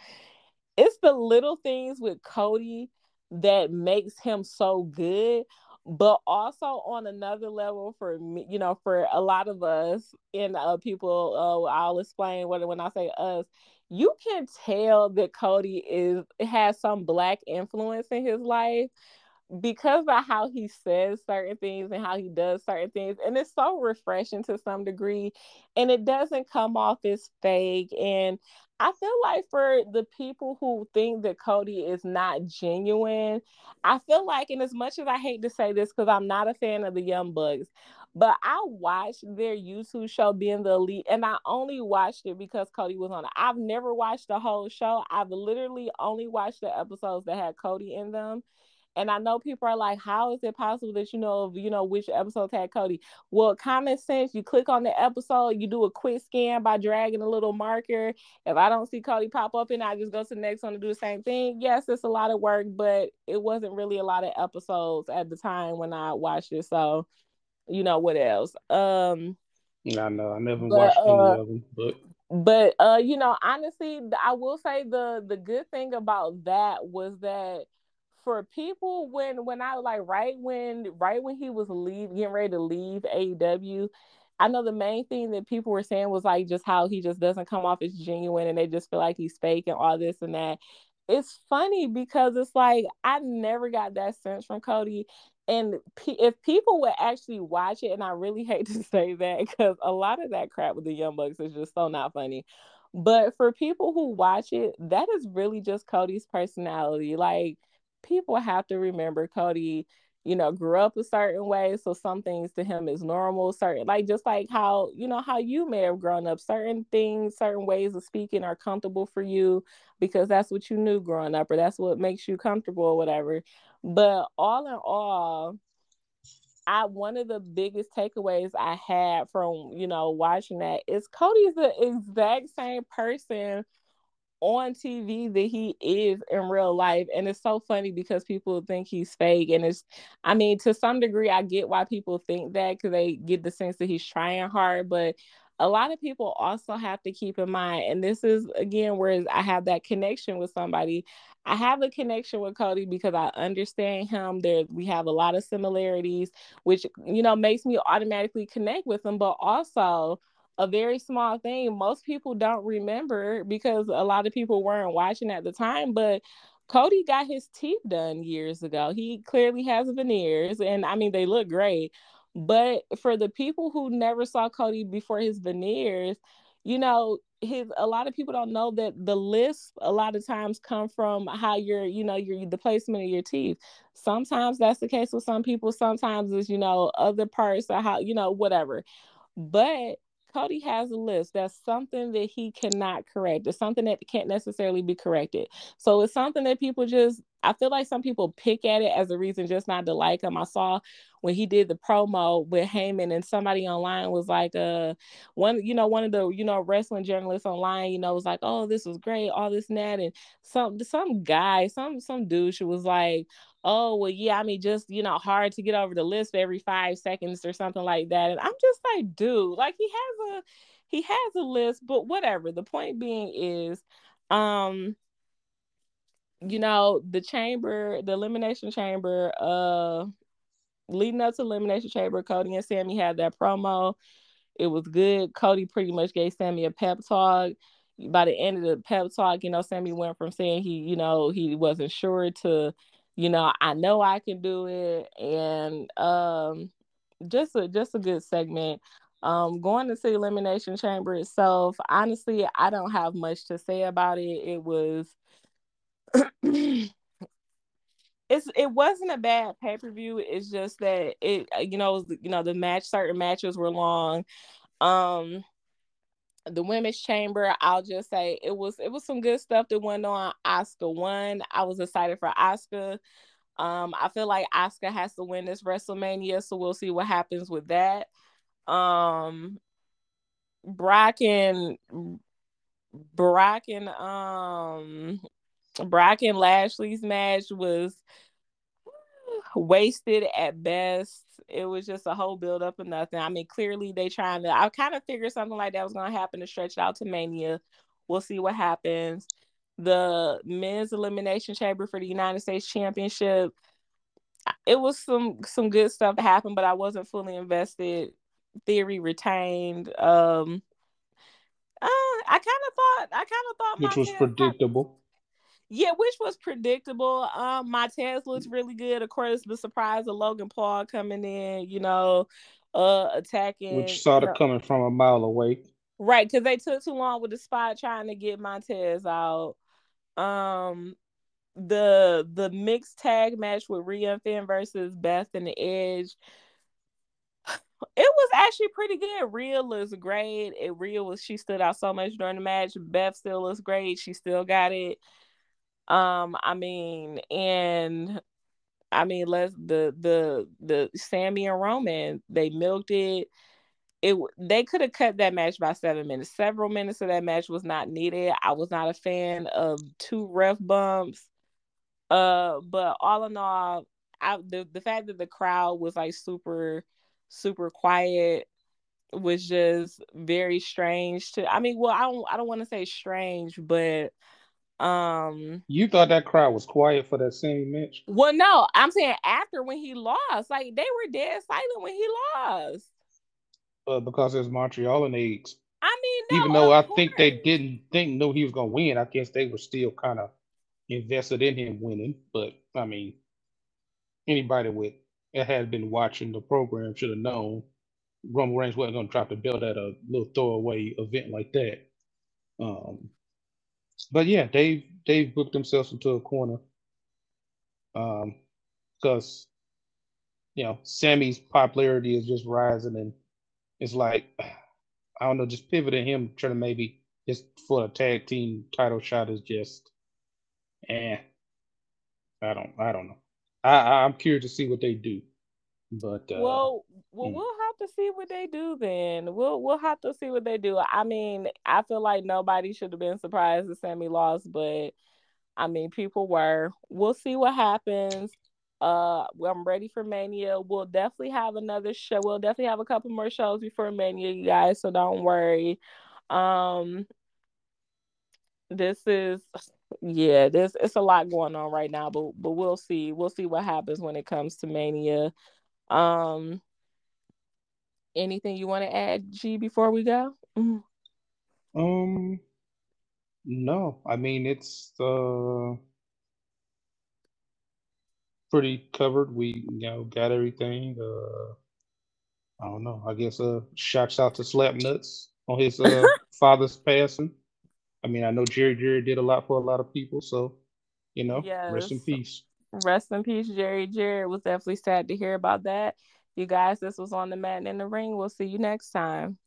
it's the little things with Cody that makes him so good but also on another level for me you know for a lot of us and uh, people uh, i'll explain what when i say us you can tell that cody is has some black influence in his life because of how he says certain things and how he does certain things and it's so refreshing to some degree and it doesn't come off as fake and I feel like for the people who think that Cody is not genuine, I feel like, and as much as I hate to say this because I'm not a fan of the Young Bucks, but I watched their YouTube show being the elite, and I only watched it because Cody was on it. I've never watched the whole show. I've literally only watched the episodes that had Cody in them. And I know people are like, how is it possible that you know, you know, which episode had Cody? Well, common sense, you click on the episode, you do a quick scan by dragging a little marker. If I don't see Cody pop up and I just go to the next one to do the same thing. Yes, it's a lot of work, but it wasn't really a lot of episodes at the time when I watched it. So, you know, what else? Um I know I never but, watched any uh, of them, but but uh, you know, honestly, I will say the the good thing about that was that for people when when I like right when right when he was leave getting ready to leave AEW, I know the main thing that people were saying was like just how he just doesn't come off as genuine and they just feel like he's fake and all this and that. it's funny because it's like I never got that sense from Cody. And if people would actually watch it, and I really hate to say that because a lot of that crap with the Young Bucks is just so not funny. But for people who watch it, that is really just Cody's personality. Like people have to remember Cody you know, grew up a certain way. So some things to him is normal, certain like just like how, you know, how you may have grown up. Certain things, certain ways of speaking are comfortable for you because that's what you knew growing up, or that's what makes you comfortable or whatever. But all in all, I one of the biggest takeaways I had from, you know, watching that is Cody's the exact same person on TV that he is in real life. And it's so funny because people think he's fake. And it's, I mean, to some degree, I get why people think that because they get the sense that he's trying hard. But a lot of people also have to keep in mind, and this is again where I have that connection with somebody. I have a connection with Cody because I understand him. There, we have a lot of similarities, which you know makes me automatically connect with him. But also, a very small thing. Most people don't remember because a lot of people weren't watching at the time but cody got his teeth done years ago. He clearly has veneers and i mean they look great. But for the people who never saw cody before his veneers you know his a lot of people don't know that the list a lot of times come from how you're you know your the placement of your teeth. Sometimes that's the case with some people. Sometimes it's you know other parts or how you know whatever. But Cody has a list. That's something that he cannot correct. It's something that can't necessarily be corrected. So it's something that people just, I feel like some people pick at it as a reason just not to like him. I saw when he did the promo with Heyman and somebody online was like, uh, one, you know, one of the, you know, wrestling journalists online, you know, was like, oh, this was great, all this and that. And some, some guy, some, some douche was like, oh well yeah i mean just you know hard to get over the list every five seconds or something like that. And i'm just like dude like he has a he has a list but whatever. The point being is um you know the chamber the elimination chamber uh leading up to elimination chamber cody and Sami had that promo. It was good. Cody pretty much gave Sami a pep talk. By the end of the pep talk you know Sami went from saying he you know he wasn't sure to you know, I know I can do it, and um, just a just a good segment. Um, going to the elimination chamber itself, honestly, I don't have much to say about it. It was. it's it wasn't a bad pay per view. It's just that it you know you know the match certain matches were long. Um, the women's chamber, I'll just say it was it was some good stuff that went on. Asuka won. I was excited for Asuka. Um, I feel like Asuka has to win this WrestleMania, so we'll see what happens with that. Um, Brock and Brock and um Brock and Lashley's match was wasted at best. It was just a whole build up of nothing. I mean, clearly they trying to. I kind of figured something like that was going to happen to stretch it out to Mania. We'll see what happens. The men's elimination chamber for the United States Championship. It was some some good stuff that happened, but I wasn't fully invested. Theory retained. Um, uh, I kind of thought. I kind of thought which was predictable. Yeah, which was predictable. Um, Montez looks really good. Of course, the surprise of Logan Paul coming in, you know, uh, attacking. Which saw it coming from a mile away. Right, because they took too long with the spot trying to get Montez out. Um, the the mixed tag match with Rhea and Finn versus Beth and the Edge. It was actually pretty good. Rhea looks great. It Rhea was she stood out so much during the match. Beth still looks great. She still got it. Um, I mean, and I mean, let's the the the Sami and Roman they milked it. It they could have cut that match by seven minutes. Several minutes of that match was not needed. I was not a fan of two ref bumps. Uh, but all in all, I the the fact that the crowd was like super super quiet was just very strange to I mean well I don't I don't want to say strange but um, you thought that crowd was quiet for that same match? Well, no, I'm saying after when he lost, like they were dead silent when he lost. Uh, because it's Montreal and eggs. I mean, no, even though I course. think they didn't think knew he was gonna win, I guess they were still kind of invested in him winning, but I mean, anybody with that had been watching the program should have known Roman Reigns wasn't going to drop the belt at a little throwaway event like that. Um, but yeah, they've they've booked themselves into a corner. Um, because you know Sami's popularity is just rising, and it's like I don't know, just pivoting him trying to maybe just for a tag team title shot is just, eh. I don't, I don't know. I, I'm curious to see what they do, but uh, well, well, hmm. we'll have to see what they do then. We'll we'll have to see what they do. I mean, I feel like nobody should have been surprised that Sami lost, but I mean, people were. We'll see what happens. Uh, I'm ready for Mania. We'll definitely have another show. We'll definitely have a couple more shows before Mania, you guys. So don't worry. Um, this is yeah, this it's a lot going on right now, but but we'll see. We'll see what happens when it comes to Mania. Um, anything you want to add, G, before we go? Mm-hmm. Um, no. I mean, it's uh pretty covered. We you know got everything. Uh, I don't know. I guess uh, shouts out to Slap Nuts on his uh, father's passing. I mean, I know Jerry Jarrett did a lot for a lot of people, so you know, yes. rest in peace. Rest in peace, Jerry Jarrett. It was definitely sad to hear about that. You guys, this was on the Madden in the Ring. We'll see you next time.